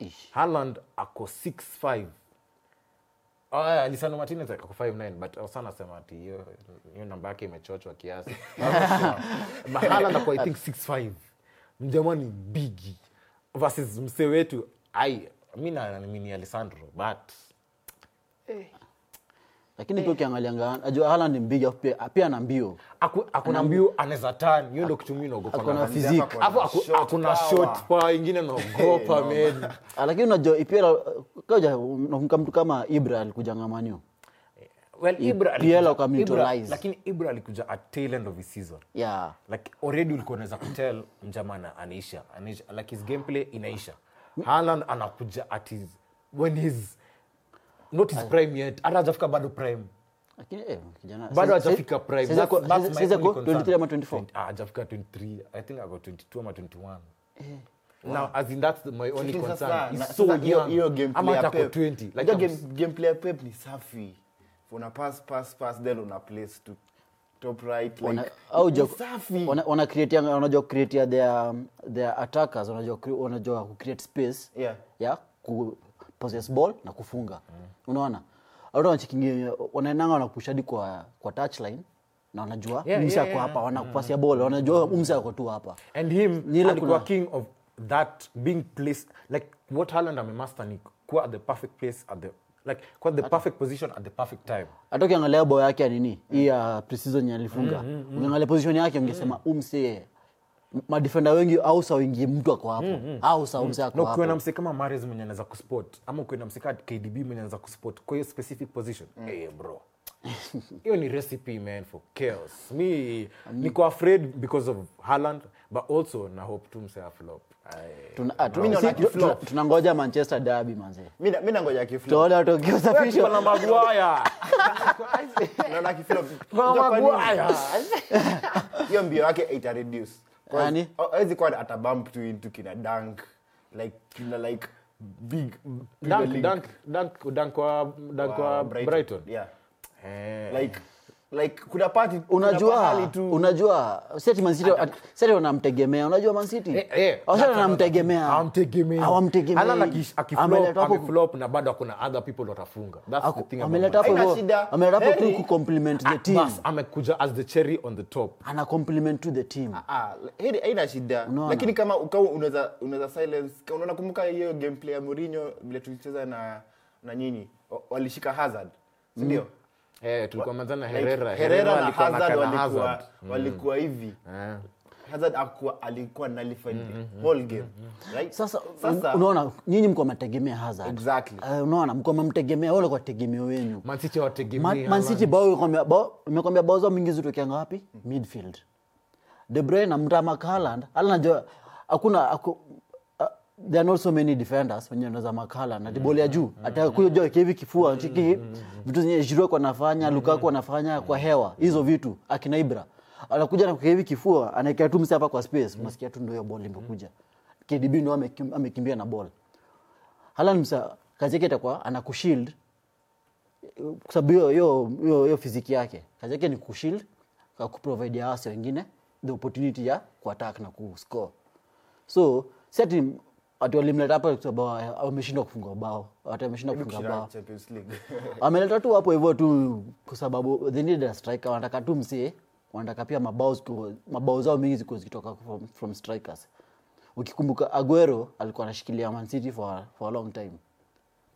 7 Haaland ako 6 5 Oh, Lisandro Martinez ako 59 but uh, sana sema ati hiyo namba yake imechochwa kiasi. Mahala ako I think 6 5 mjamaa bigi versus msee wetu ai mi naamini Alessandro but lakini pia ukiangalianga najua Haaland ni pia pia ana mbio. Akuna mbio anaweza tan hiyo ndio kitu mimi naogopa. Akuna na- physique. Alafu akuna shot power ingine naogopa men Ah, lakini unajua ipira kaja unakumbuka mtu kama Ibra alikuja ngamanio well Ibra PL alikuja- wakamutilize. Lakini Ibra alikuja at tail end of his season. Yeah. Like already ulikuwa unaweza kutel mjamana anaisha anaisha. Like his gameplay inaisha. Haaland anakuja at his when he's not his prime yet. Hata hajafika bado prime. Lakini eh, kijana bado hajafika prime. sasa sasa only ako concern. 23 ama 24 Ah, hajafika 23 i think ako 22 ama 21 now as in that's the- my only Lakini concern. he's so young. hiyo gameplay ya Pep. 20 like game- gameplay ya Pep ni safi. Una pass pass pass then una place to top right like au jo- safi. wana- wana create- wanajua create their their attackers wanajua wanajua ku create space Yeah. Yeah. ku possess ball na kufunga. Unaona? Au wanachikingi wanaenanga wanapushadi kwa kwa touchline na wanajua Yeah, umse yeah, ako yeah. hapa wanakupasia ball wanajua umse ako tu hapa. And him Nila alikuwa kuna- king of that being placed like what Haaland amemaster ni kuwa at the perfect place at the like kwa the perfect position at the perfect time. Hata ukiangalia bao yake ya nini hii ya yenye alifunga. Ukiangalia position yake ungesema umse madefenda wengi au sa mtu ako hapo. Au sa umse ako na na mse kama mares mwenye anaweza kuspot ama ukiwa na mse kama KDB mwenye anaweza kuspot kwa hiyo specific position. Eh bro. Hiyo ni recipe man for chaos. Mi niko afraid because of Haaland but also na hope tu mse aflop. Ah, tunangoja manchester derby manze. Mi nangoja na naona kiflop. Hiyo mbio yake reduce Yaani? awezi kuwa atabump tu into kina dank like kina like big dank dank dank dank dunk dunk kwa dunk kwa wa Brighton. Yeah. Eh. Like like kuna party unajua tu. unajua seti mancity seti wanamtegemea. Unajua mancity Eh, eh, seti wanamtegemea? Hawamtegemei. hawamtegemei. Akiflop- na bado kuna other people watafunga. That's the thing ameleta hapo ameleta hapo tu ku compliment the Ah, team. bas, amekuja as the cherry on the top. Ana compliment to the team. Ah, heri haina shida. Lakini kama ukao unaweza unaweza silence unaona kumbuka hiyo gameplay ya Mourinho vile tulicheza na na nyinyi? Walishika Hazard ndio ndio eh, tulikuwa Herrera. Herrera na Hazard walikuwa walikuwa hivi. Yeah. Hazard akuwa alikuwa nullified the whole game right? Sasa, sasa unaona nyinyi mko mategemea Hazard. Exactly. uh, unaona mko mamtegemea wale kwa tegemeo wenu. Man City hawategemei Man, Man City bao imekwambia- bao zao mingi zitokeanga wapi midfield. De Bruyne mtama Haaland. Hala najua hakuna aku, there are not so many defenders wenye wanaweza makala na ati boli ya juu. Atakuja kivi kifua chiki vitu zenye Giroud kwa anafanya Lukaku anafanya kwa hewa hizo vitu akina Ibra. Anakuja na kivi kifua anaekea tu msi hapa kwa space. Unasikia tu ndio hiyo ball imekuja. KDB ndio amekimbia na ball. Haaland msa kazi yake itakuwa anakushield kwa sababu hiyo hiyo hiyo hiyo fiziki yake. Kazi yake ni kushield kwa kuprovide wasi wengine the opportunity ya kuattack na kuscore. So si ati ati walimleta hapo kwa sababu kufunga bao. Ati wameshindwa kufunga bao. Ameleta tu hapo hivyo tu kwa sababu they need a striker. Wanataka tu msee wanataka pia mabao mabao zao mingi zikuwa zikitoka from, from strikers. Ukikumbuka aguero alikuwa anashikilia Man City for, for a long time.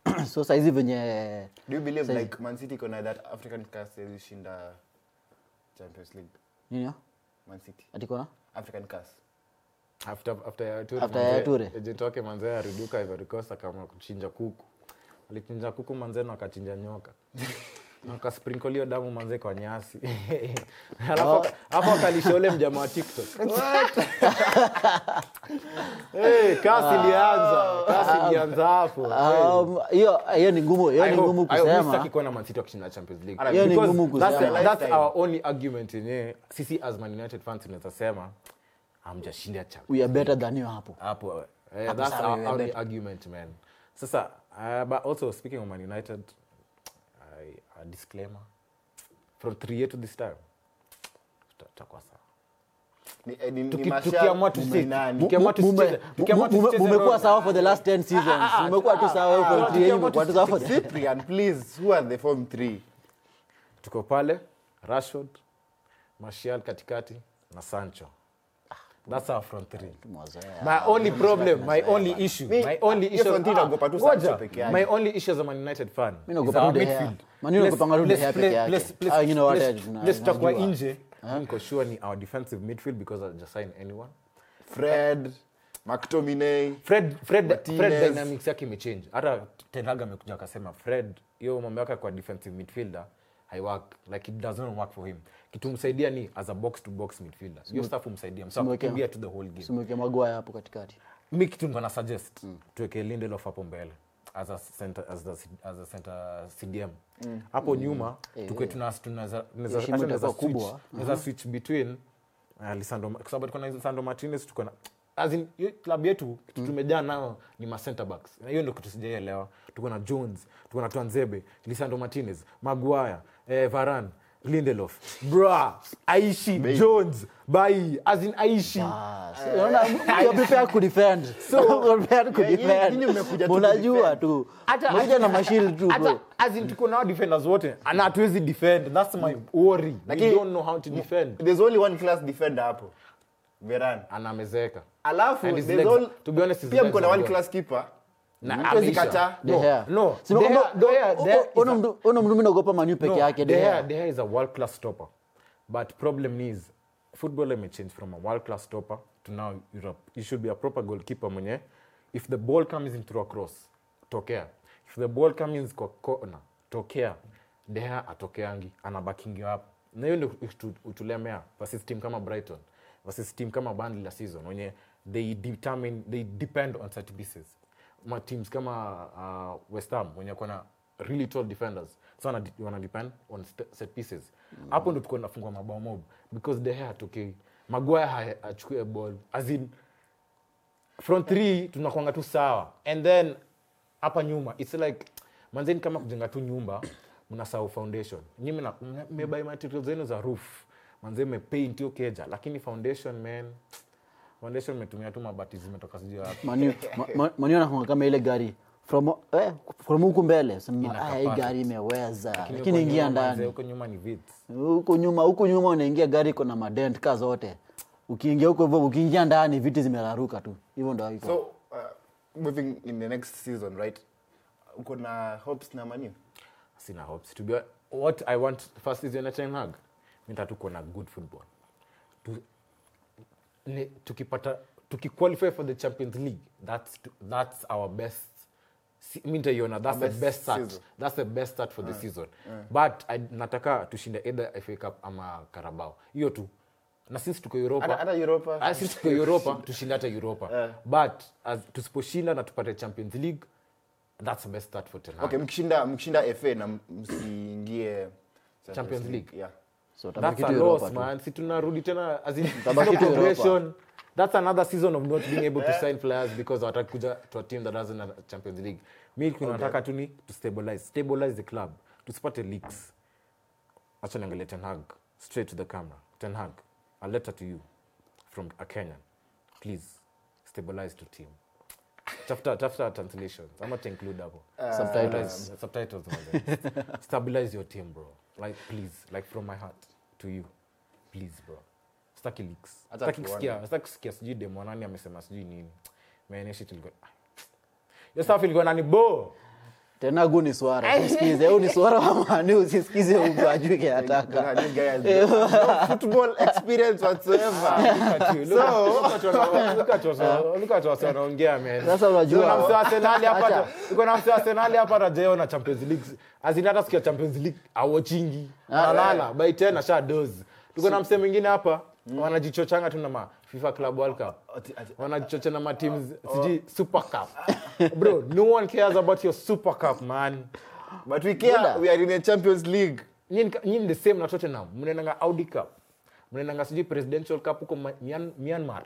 So saizi venye do you believe Saizi- like Man City kuna that African cast ilishinda Champions League? Nini? Man City. Atikona African cast after after ya After manze, manzee Ivory Coast akaamua kuchinja kuku. Alichinja kuku manzee na akachinja nyoka. Na akasprinkle hiyo damu manzee kwa nyasi. Alafu hapo akalisha ule mjamaa wa TikTok. Hey, kasi ilianza kasi ilianza hapo Um, hiyo hiyo ni ngumu hiyo ni ngumu kusema. sitaki kuona Man City wakishinda Champions League. Hiyo ni ngumu kusema. that's that's our only argument yenyewe sisi as Man United fans tunaweza sema hamjashinda Champions we are better than you hapo. Hapo eh, Hapo that's sawa, our are only better. argument man. Sasa uh, but also speaking of man united I, a disclaimer. From three year to this time tuta- tutakuwa sawa. Ni, eh, ni, ni Tuki- Martial, tukiamua tu ni nani? Mu- Tukiamua tusicheze- tukiamua tusicheze mumekuwa role. sawa for the last 10 seasons. Mumekuwa tu sawa for ah, three mumekuwa tu sawa for the Cyprian, please who are the form three? Tuko pale rashford martial katikati na sancho that's our front three. My only problem my only issue my only issue Ah, ngoja. My only issue as a man united fan Mi is naogopa tu midfield. Man peke yake. place- place- Ah, place nje. niko sure ni our defensive midfield because I just sign anyone. Fred mctominay fred fred Martinez. fred dynamics yake imechange. Hata tenaga amekuja akasema fred hiyo mambo yake kwa defensive midfielder haiwork. Like it doesn't work for him kitu msaidia ni as a box to box midfielder. Hiyo stuff umsaidia msa to the whole game. simweke magwaya hapo katikati. Mi kitu ngona suggest tuweke lindelof hapo mbele as a center, as the, as a center cdm hapo nyuma tukwe tuna- tunaweza- tunaweza- Heshima actually itakuwa tunaweza kubwa. switch- tunaweza switch between uh, kwa sababu tuko na lisandro martinez tuko na as in club yetu kitu tumejaa nao ni ma center backs. Na hiyo ndio kitu sijaelewa tuko na jones tuko na twanzebe lisando martinez maguire eh, varan lindelof. Bra aishi jones bai as in aishi. Ah, tu Unajua tu? Hata- na mashili tu as in tuko nao defenders wote na hatuwezi defend. That's my worry. We don't know how to defend. there's only one class defender hapo veran. Anamezeka alafu there's all- to be honest, pia mko na one class keeper Ono a- minaogopa manu peke yake De De Gea- Gea. De Gea is a world class stopper. But problem is football imechange from a world class stopper to now Europe. You should be a proper goalkeeper mwenye. If the ball comes in through a cross tokea. If the ball comes in kwa corner tokea. Deha atokeangi anabakingi hapo na hiyo ndio utulemea versus team kama Brighton versus team kama Burnley la season wenye they determine they depend on set pieces ma teams kama uh, West Ham wenye kona really tall defenders so wana, depend on set pieces. Hapo ndo tuko nafungwa mabao mob because the hair atokei Maguire ha- achukue ball. As in three tunakwanga tu sawa. And then hapa nyuma its like manzeni kama kujenga tu nyumba mnasahau foundation. Nyi mna- material zenu za roof. Manze mepaint hiyo keja. Lakini foundation man foundation metumia tu mabati zimetoka sijui wapi. Manu- ma- Manu kama ile gari. From eh, from huku mbele. Sema "Ah, hii gari imeweza. Lakini ingia ndani. huko nyuma ni vits huku nyuma huku nyuma unaingia gari iko na madent ka zote. Ukiingia huko hivyo ukiingia ndani viti zimeraruka tu. Hivyo ndo iko. So uh, moving in the next season right? Uko na hopes na manu? Sina hopes. To be what i want first is na Ten Hag mimi tuko na good football ne, tukipata tukiqualify for the champions league that's that's our best mintaiona that's the best best start. season. that's the best start for the season. but I, nataka tushinde either FA Cup ama Carabao. Hiyo tu. Na sisi tuko Europa Hata- hata Europa. Ah, sisi tuko Europa tushinde hata Europa. But as tusiposhinda na tupate champions league that's the best start for Ten Hag okay mkishinda mkishinda fa na msiingie Champions League. yeah so That's a loss, man. Si tunarudi tena as in no progression. That's another season of not being able to sign players because wataki kuja to a team that doesn't have Champions League. Mi kunataka tu ni to stabilize, stabilize the club. Tusipate leaks. Acha niangalie Ten Hag straight to the camera. Ten Hag, a letter to you from a Kenyan. Please stabilize the team. Tafuta tafuta translations. Ama include hapo. Uh, subtitles manze. stabilize your team bro like please like from my heart to you. Please bro. Staki leaks. Staki kusikia staki kusikia sijui demo nani amesema sijui nini. Maeneshi tulikuwa your stuff ilikuwa nani bo tena gu ni swara. Usisikize huu ni swara wa usisikize huko ajui Sasa Arsenali hapa Acha. tuko na msee wa Arsenali hapa rajeo na Champions League. Azini hata sikia Champions League awochingi analala by 10 asha doze. Tuko na msee mwingine hapa wanajichochanga tu na ma FIFA Club World Cup. Wanajichocha na ma teams sijui Super Cup. Bro no one cares about your Super Cup man. But we care we are in the champions league. Nyinyi the same na Tottenham. Mnaendanga Audi Cup. Mnaendanga sijui presidential cup huko Ma- Myan- Myanmar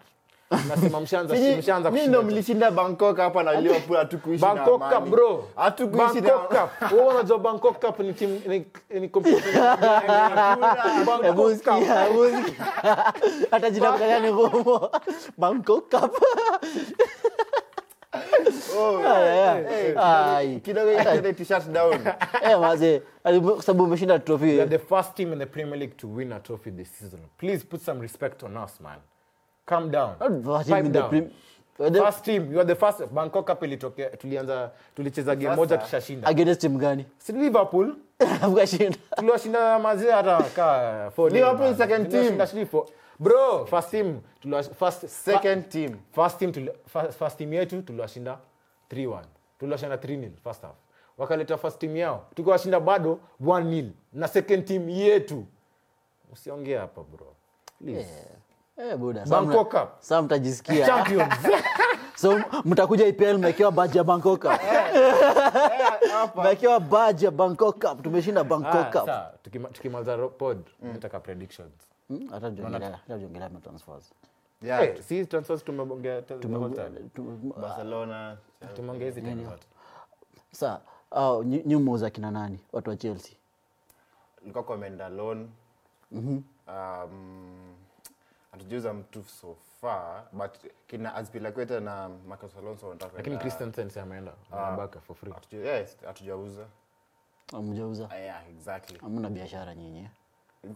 nasema mshaanza mshaanza ndo mlishinda bangkok hapa na liverpool hatukuishi na Bangkok. Cup bro. Hatukuishi na Bangkok Cup. Wewe unajua Bangkok Cup ni team ni, ni competition. Bangkok Cup. Hata jina mkanya ni ngumu Bangkok Cup. Oh, Aya, hey, ai. kidogo kidogo get t-shirt down. Eh, mazee ali- kwa sababu umeshinda trophy. The first team in the Premier League to win a trophy this season. Please put some respect on us man calm down. First team Pipe down. Prem- We're the- first team you are the first bangkok cup ilitokea tulianza tulicheza game moja tushashinda. against team gani? Si liverpool? Tukashinda. tuliwashinda mazee hata ka 4. Liverpool second team. Tuliwashinda bro first team tuliwash- first second team. First team tuli, first, first team yetu tuliwashinda 3-1 tuliwashinda 3-0 first half. Wakaleta first team yao. Tukiwashinda bado 1-0 na second team yetu. Usiongee hapa bro. Please. Eh, buda Bangkok Cup. sa mtajisikia. Champions. So mtakuja ipl mmekiwa baji ya bangkok cup. Mmekiwa baji ya bangkok cup. Tumeshinda Ah, bangkok cup. sawa, tukimaliza pod nataka predictions. Hata jiongelea hata jiongelea matransfers yeah Eh, si transfers tumebongea te- the whole time. barcelona tumeongea hizi tena zote sa au nyumo za kina nani? Watu wa chelsea. Kwa menda loan. Um, hatujuza mtu so far but kina azpilakweta na marcus alonso wanataka lakini christensen si ameenda anabaka for free. Hatuju- yes, hatujauza. Amjauza Ah, yeah, exactly. Amna biashara nyinyi.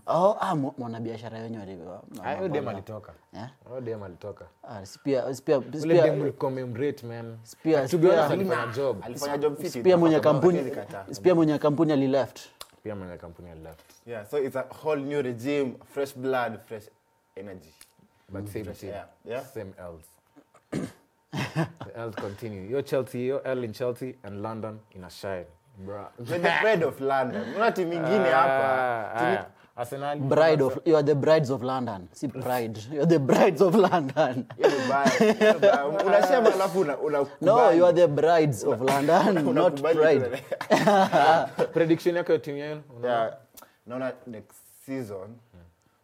Oh, ah, mwanabiashara wenye walikuwa Ah, dem alitoka. Eh? huyo dem alitoka. Ah, si pia si ule dem ulikuwa umemrate man. Spia- to be honest Spia- alifanya job. alifanya job fit si mwenye kampuni Barca ilikataa. si pia mwenye kampuni alileft pia mwenye kampuni ya left. Yeah so it's a whole new regime fresh blood fresh energy. But same team yeah, yeah. same L's. The L's continue. Your Chelsea your L in Chelsea and London in a shine. Bro We're the pride of london. Una timu ingine hapa Arsenal bride of you are the brides of london. Si pride. You are the brides of london. Unasema alafu una- no you are the brides of london not pride. prediction yako ya timu yenu? Yeah, naona next season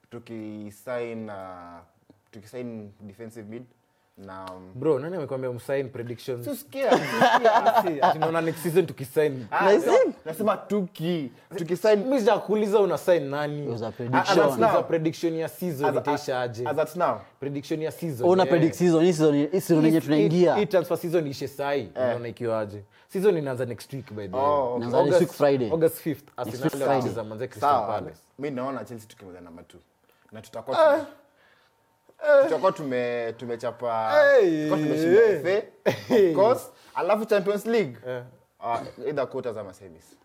tukisign uh, tukisign defensive mid na um, bro nani amekwambia msign predictions? Tusikia, tunaona next season tukisign. Ah, nasema tuki tukisign. Mimi nakuuliza una sign nani. As was a Ah, prediction. ah, that's a prediction ya season itaisha aje? as at now. Prediction ya season una yeah. predict season hii season hii season yenye tunaingia. hii transfer season ishe sai unaona ikiwa aje. Season inaanza next week by the way. Oh. Inaanza next week Friday. August 5th week Arsenal Friday. wanacheza manze Crystal Palace. Mi naona chelsea tukimaliza namba t na tutakuwa tume- tutakuwa tume tumechapa tutakuwa tumeshinda FA, of course alafu champions league. Uh, either quarters ama semis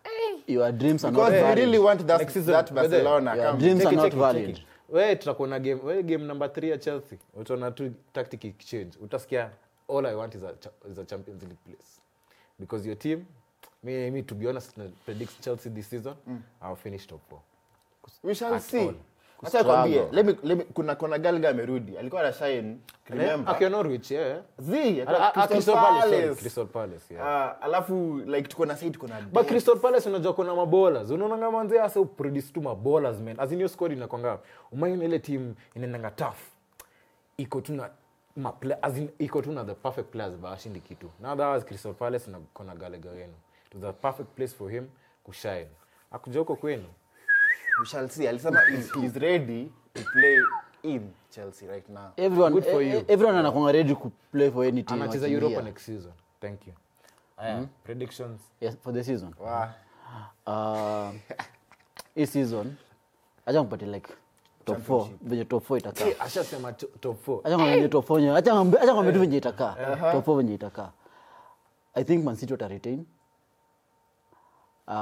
your dreams are not because we valid. really want that, Next season, that barcelona your come. dreams are it, not valid. We tutakuwa na game we game number 3 ya Chelsea. Utaona tu tactic exchange utasikia all I want is a, is a Champions League place. Because your team me, me to be honest predict Chelsea this season I'll finish top 4 we shall At see. all. Acha kwambie let me, let me, kuna kuna girl guy amerudi. Alikuwa ana shine remember akiwa Norwich yeah. Zi Ah, ah, Crystal Palace. Crystal Palace yeah. Ah, alafu like tuko na side tuko na but crystal palace unajua kuna mabolas. Unaonanga manze asa produce tu mabolas man. As in your squad inakwanga Umaini ile team inaendanga tough. Iko tu na ma as in, iko tu na the perfect players but ashindi kitu. Now that was crystal palace na kona wenu. It was perfect place for him kushine akuja huko kwenu we shall see alisema he's, he's ready to play in chelsea right now. Everyone Good for eh, you. eh, everyone anakuwa ready to play for any team anacheza europa next season. Thank you. Aya predictions. Yes for the season. Wow. uh, hii season acha mpatie like top 4 venye top 4 itakaa. Eh, ashasema top 4 acha ngambie top 4 yenye- acha ngambie acha ngambie tu venye itakaa. Top 4 venye itakaa. I think man city wata retain. Uh,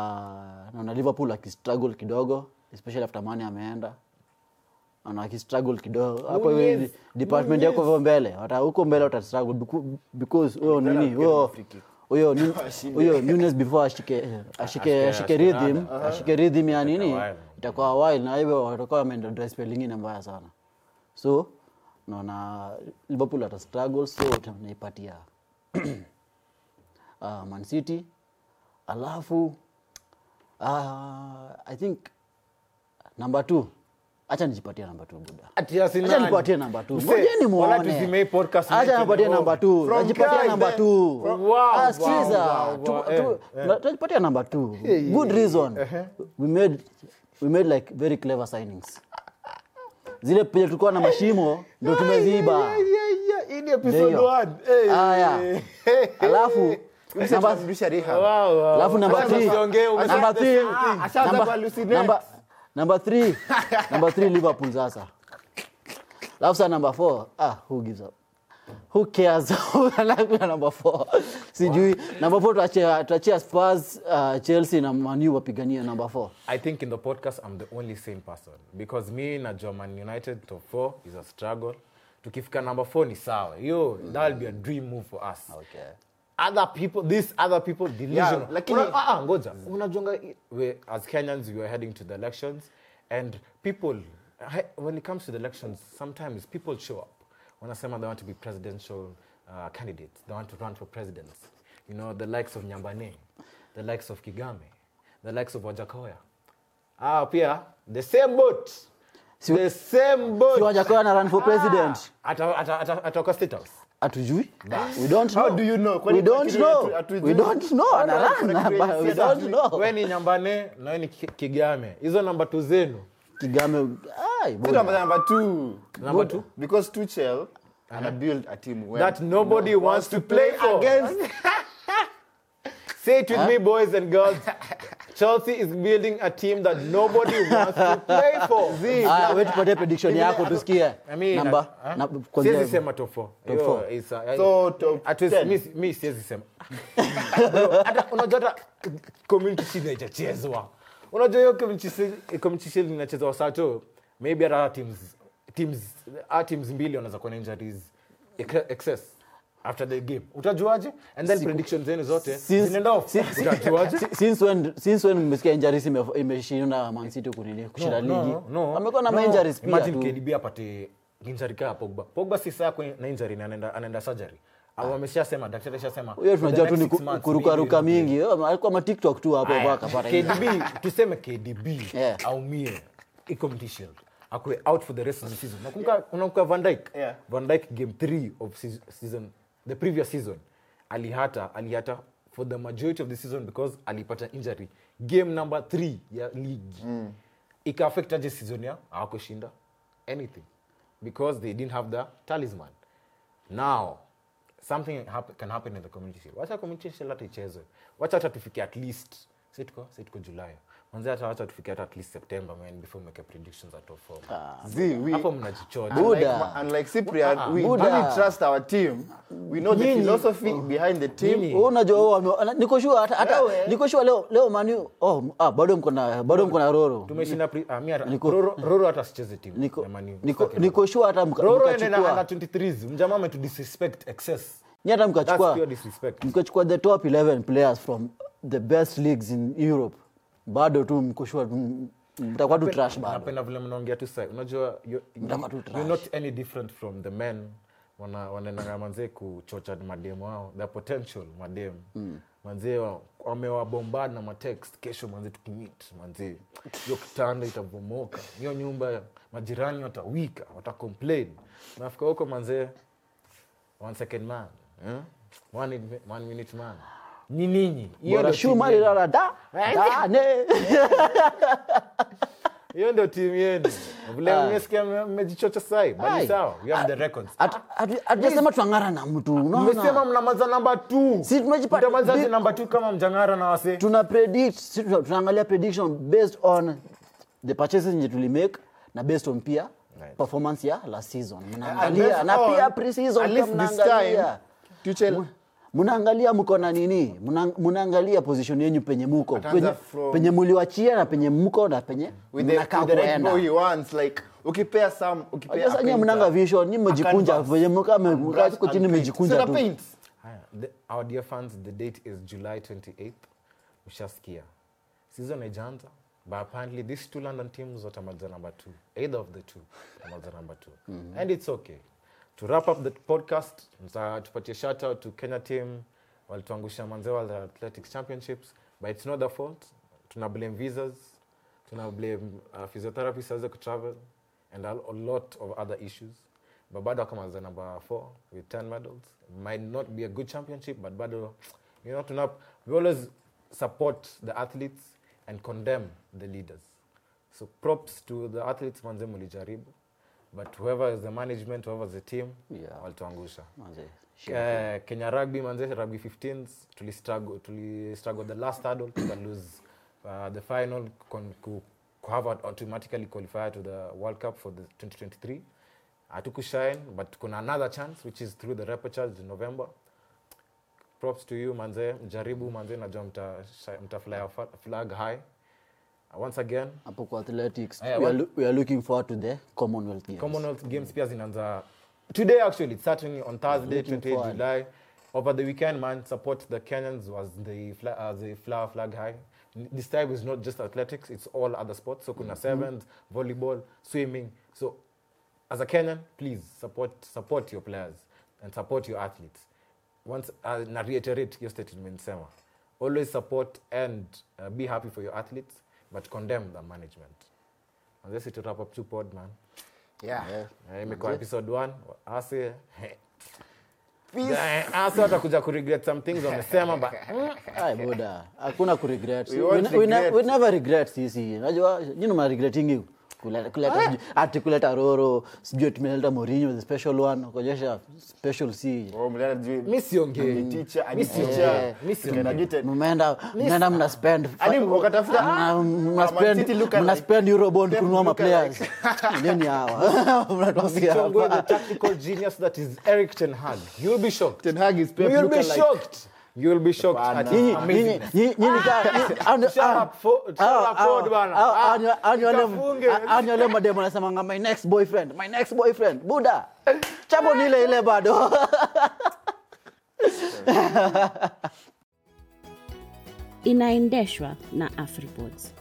naona liverpool akistruggle kidogo especially after mane ameenda. Ana akistruggle kidogo. Hapo hivi department yako hivyo mbele. Hata huko mbele wata struggle because huyo nini huyo huyo huyo Nunes before ashike ashike ashike rhythm. ashike rhythm ya nini? itakuwa while na hivyo watakuwa wameenda dry spell nyingine mbaya sana. So naona liverpool ata struggle so tunaipatia uh, man city. Alafu uh, i think number t acha nijipatie namba two buda Ati Arsenal. acha nipatie namba ngojeni nipatie najipatia Ah, wow, sikiza. wow, Tu- tu- Eh, tunajipatia number two. Good reason. We made we made like very clever signings. Zile penye tulikuwa na mashimo ndo tumeziba alafu namba- number three. Number three liverpool sasa. Alafu saa number four. Ah who gives up? Who cares? Number four. Sijui. Number four tuachia tuachia spurs uh, chelsea na manu wapigania number four. I think in the podcast I'm the only same person. Because me na german United top 4 is a struggle. Tukifika number 4 ni sawa. hiyo that will be a dream move for us. okay. Other people, these other people delusional. yeah, lakini- Una- ah, uh, ngoja. mm. Unajonga we as Kenyans we are heading to the elections and people when it comes to the elections sometimes people show up. Wanasema they want to be presidential uh, candidates. They want to run for presidents. You know, the likes of Nyambane, the likes of Kigame, the likes of Wajakoya. Ah, pia the same boat. The same boat. si Wajakoya na run for president ah, at, at, at, at, at, at, at, at, at, House. Hatujui. We don't How do you know? Kwani we don't know. yetu we don't know. How ana do- run kuna kitu but we don't know. We ni nyambane ni kigame. Hizo namba tu zenu. Kigame ai Still bwana. number, number two. Because Tuchel and build a team where that nobody no. wants to play for. against. say it with me boys and girls chelsea is building a team that nobody wants to play for. Wewe we tupatie prediction yako tusikie. Namba? ah, siwezi sema top 4. Top Yo, four. it's a- So, top at least 10. mi- mi siwezi sema. Hata unajua hata community shield haijachezwa. Unajua hiyo community shield- community shield inachezwa sato maybe hata teams teams teams mbili wanaweza kuwa na injuries. Excess after the game utajuaje and then prediction zenu zote Since- zinaenda off utajuaje since when since when mmesikia injuries ime- imeshinda Man City kunini kushinda ligi amekuwa na ma injuries pia Imagine tu KDB apate injury Pogba. Pogba si saa na injury na anaenda anaenda surgery. Wameshasema daktari ashasema. huyo tunajua tu ni kurukaruka mingi alikuwa matiktok tu hapo akapata. KDB tuseme KDB Yeah. aumie iko out for the rest of the season. Nakumbuka unakumbuka Van Dijk. Yeah. Van Dijk game 3 of seas- season the previous season alihata alihata for the majority of the season because alipata injury. Game number th ya league mm. ika-affect aje season ya awakushinda anything because they didn't have the talisman. Now something hap can happen in the community. Shield wacha community shield hata ichezwe wacha hata tufike at least situko situko si tuko julai manzi hata wacha tufike hata at least september man before make predictions at top four. See, we, hapo mnajichoja Buda. unlike, unlike Cyprian, we Buda. really trust our team. We know the Nyinyi- philosophy behind the team. Wewe unajua wewe niko sure hata hata Wewe. niko sure leo leo manu oh ah bado mko na bado mko na roro. Tumeshinda ah, mi hata- Roro- roro hata sicheze timu niko ya Man niko niko sure hata mka- Roro ende na mkachukua under 23s mjamaa ametu disrespect excess. Ni mkachukua mkachukua the top 11 players from the best leagues in Europe bado tu mkoshua mtakuwa tu trash napenda vile mnaongea tu sai unajua you're not any different from the men. Wana- wanaendanga manzee kuchocha mademu wao. The potential mademu. Manzee wamewabombana na matext. Kesho manzee tukimit manzee hiyo kitanda itabomoka. Hiyo nyumba majirani watawika watacomplain nafika huko manzee one second man eh? one, one minute man ni ninyi Hiyo hiyo ndio timu yenu. Vile mmesikia mme- mmejichocha sai bali sawa we have the records. Hatu- hatu- hatujasema tuang'ara na mtu mmesema unaona mnamaza namba t Si tumejipata- mtamazaje namba t kama mjangara na wase tuna predict si tunaangalia prediction based on the purchases nje tulimake na based on pia Right. performance ya last season. Mnaangalia na pia pre-season mnaangalia. Tuchel mnaangalia mko na nini? Mna- mnaangalia position yenyu penye muko penye, from- penye muliwachia na penye mko na penye mnakaa kuenda. ukipea ukipea Sasa mnanga vision ni mejikunja mmejikunja venye mkaa mkaa tuko chini mmejikunja tu. the, our dear fans the date is july 28th mshasikia season haijaanza but apparently these two london teams watamaliza number two. Either of the two tamaliza number two. And it's okay to wrap up the podcast tupatie shout out to kenya team walituangusha manzewa the athletics championships but it's not their fault. Tuna blame visas tuna blame uh, physiotherapists aweze kutravel and a, lot of other issues. But bado akamaliza number four with 10 medals. Might not be a good championship but bado you know tuna, we always support the athletes and condemn the leaders. So props to the athletes manze mulijaribu but whoever is the management whoever is the team Yeah. walituangusha. Manze, Eh, kenya rugby manze rugby 15s tulistruggle tulistruggle the last hurdle tuka lose uh, the final con, ku, automatically qualify to the world cup for the 2023 hatukushine but kuna another chance which is through the repechage in november. Props to you manze mjaribu manze najua mta, mta fly flag high once again hapo kwa athletics Yeah, we, are we are looking forward to the commonwealth games. Commonwealth games pia zinaanza today actually it's starting on thursday Looking 28 forward. july. Over the weekend man support the kenyans was the fla- uh, the flower flag high. N- this time is not just athletics it's all other sports. So kuna sevens volleyball swimming. So as a kenyan please support support your players and support your athletes. Once uh, na reiterate your statement nimesema. Always support and uh, be happy for your athletes but condemn the management. And this is to wrap up two pod man. Yeah. Eh, imekuwa episode 1 ase. Ase watakuja kuregret some things wamesema but Ay, boda hakuna kuregret We we, we, ne- we never regret sisi. Najua nyini maregretingi kuleta, kuleta ati kuleta roro sijui tumeleta morinho the special one kuonyesha special si Oh, mi siongei. Ni teacher, Mi mmeenda mna spend wakatafuta- mna- Ah, spend- mna spend kununua maplayers. nini hawa. Mnatuambia Chongwe, the tactical genius that is Eric Ten Hag. You'll be shocked. Ten Hag is Pep You'll be lookalike. Shocked. You'll be shocked. At Shut ah, ah, ah, wanasemanga my next boyfriend my next boyfriend buda chapo ni ile ile bado. Inaendeshwa na afripods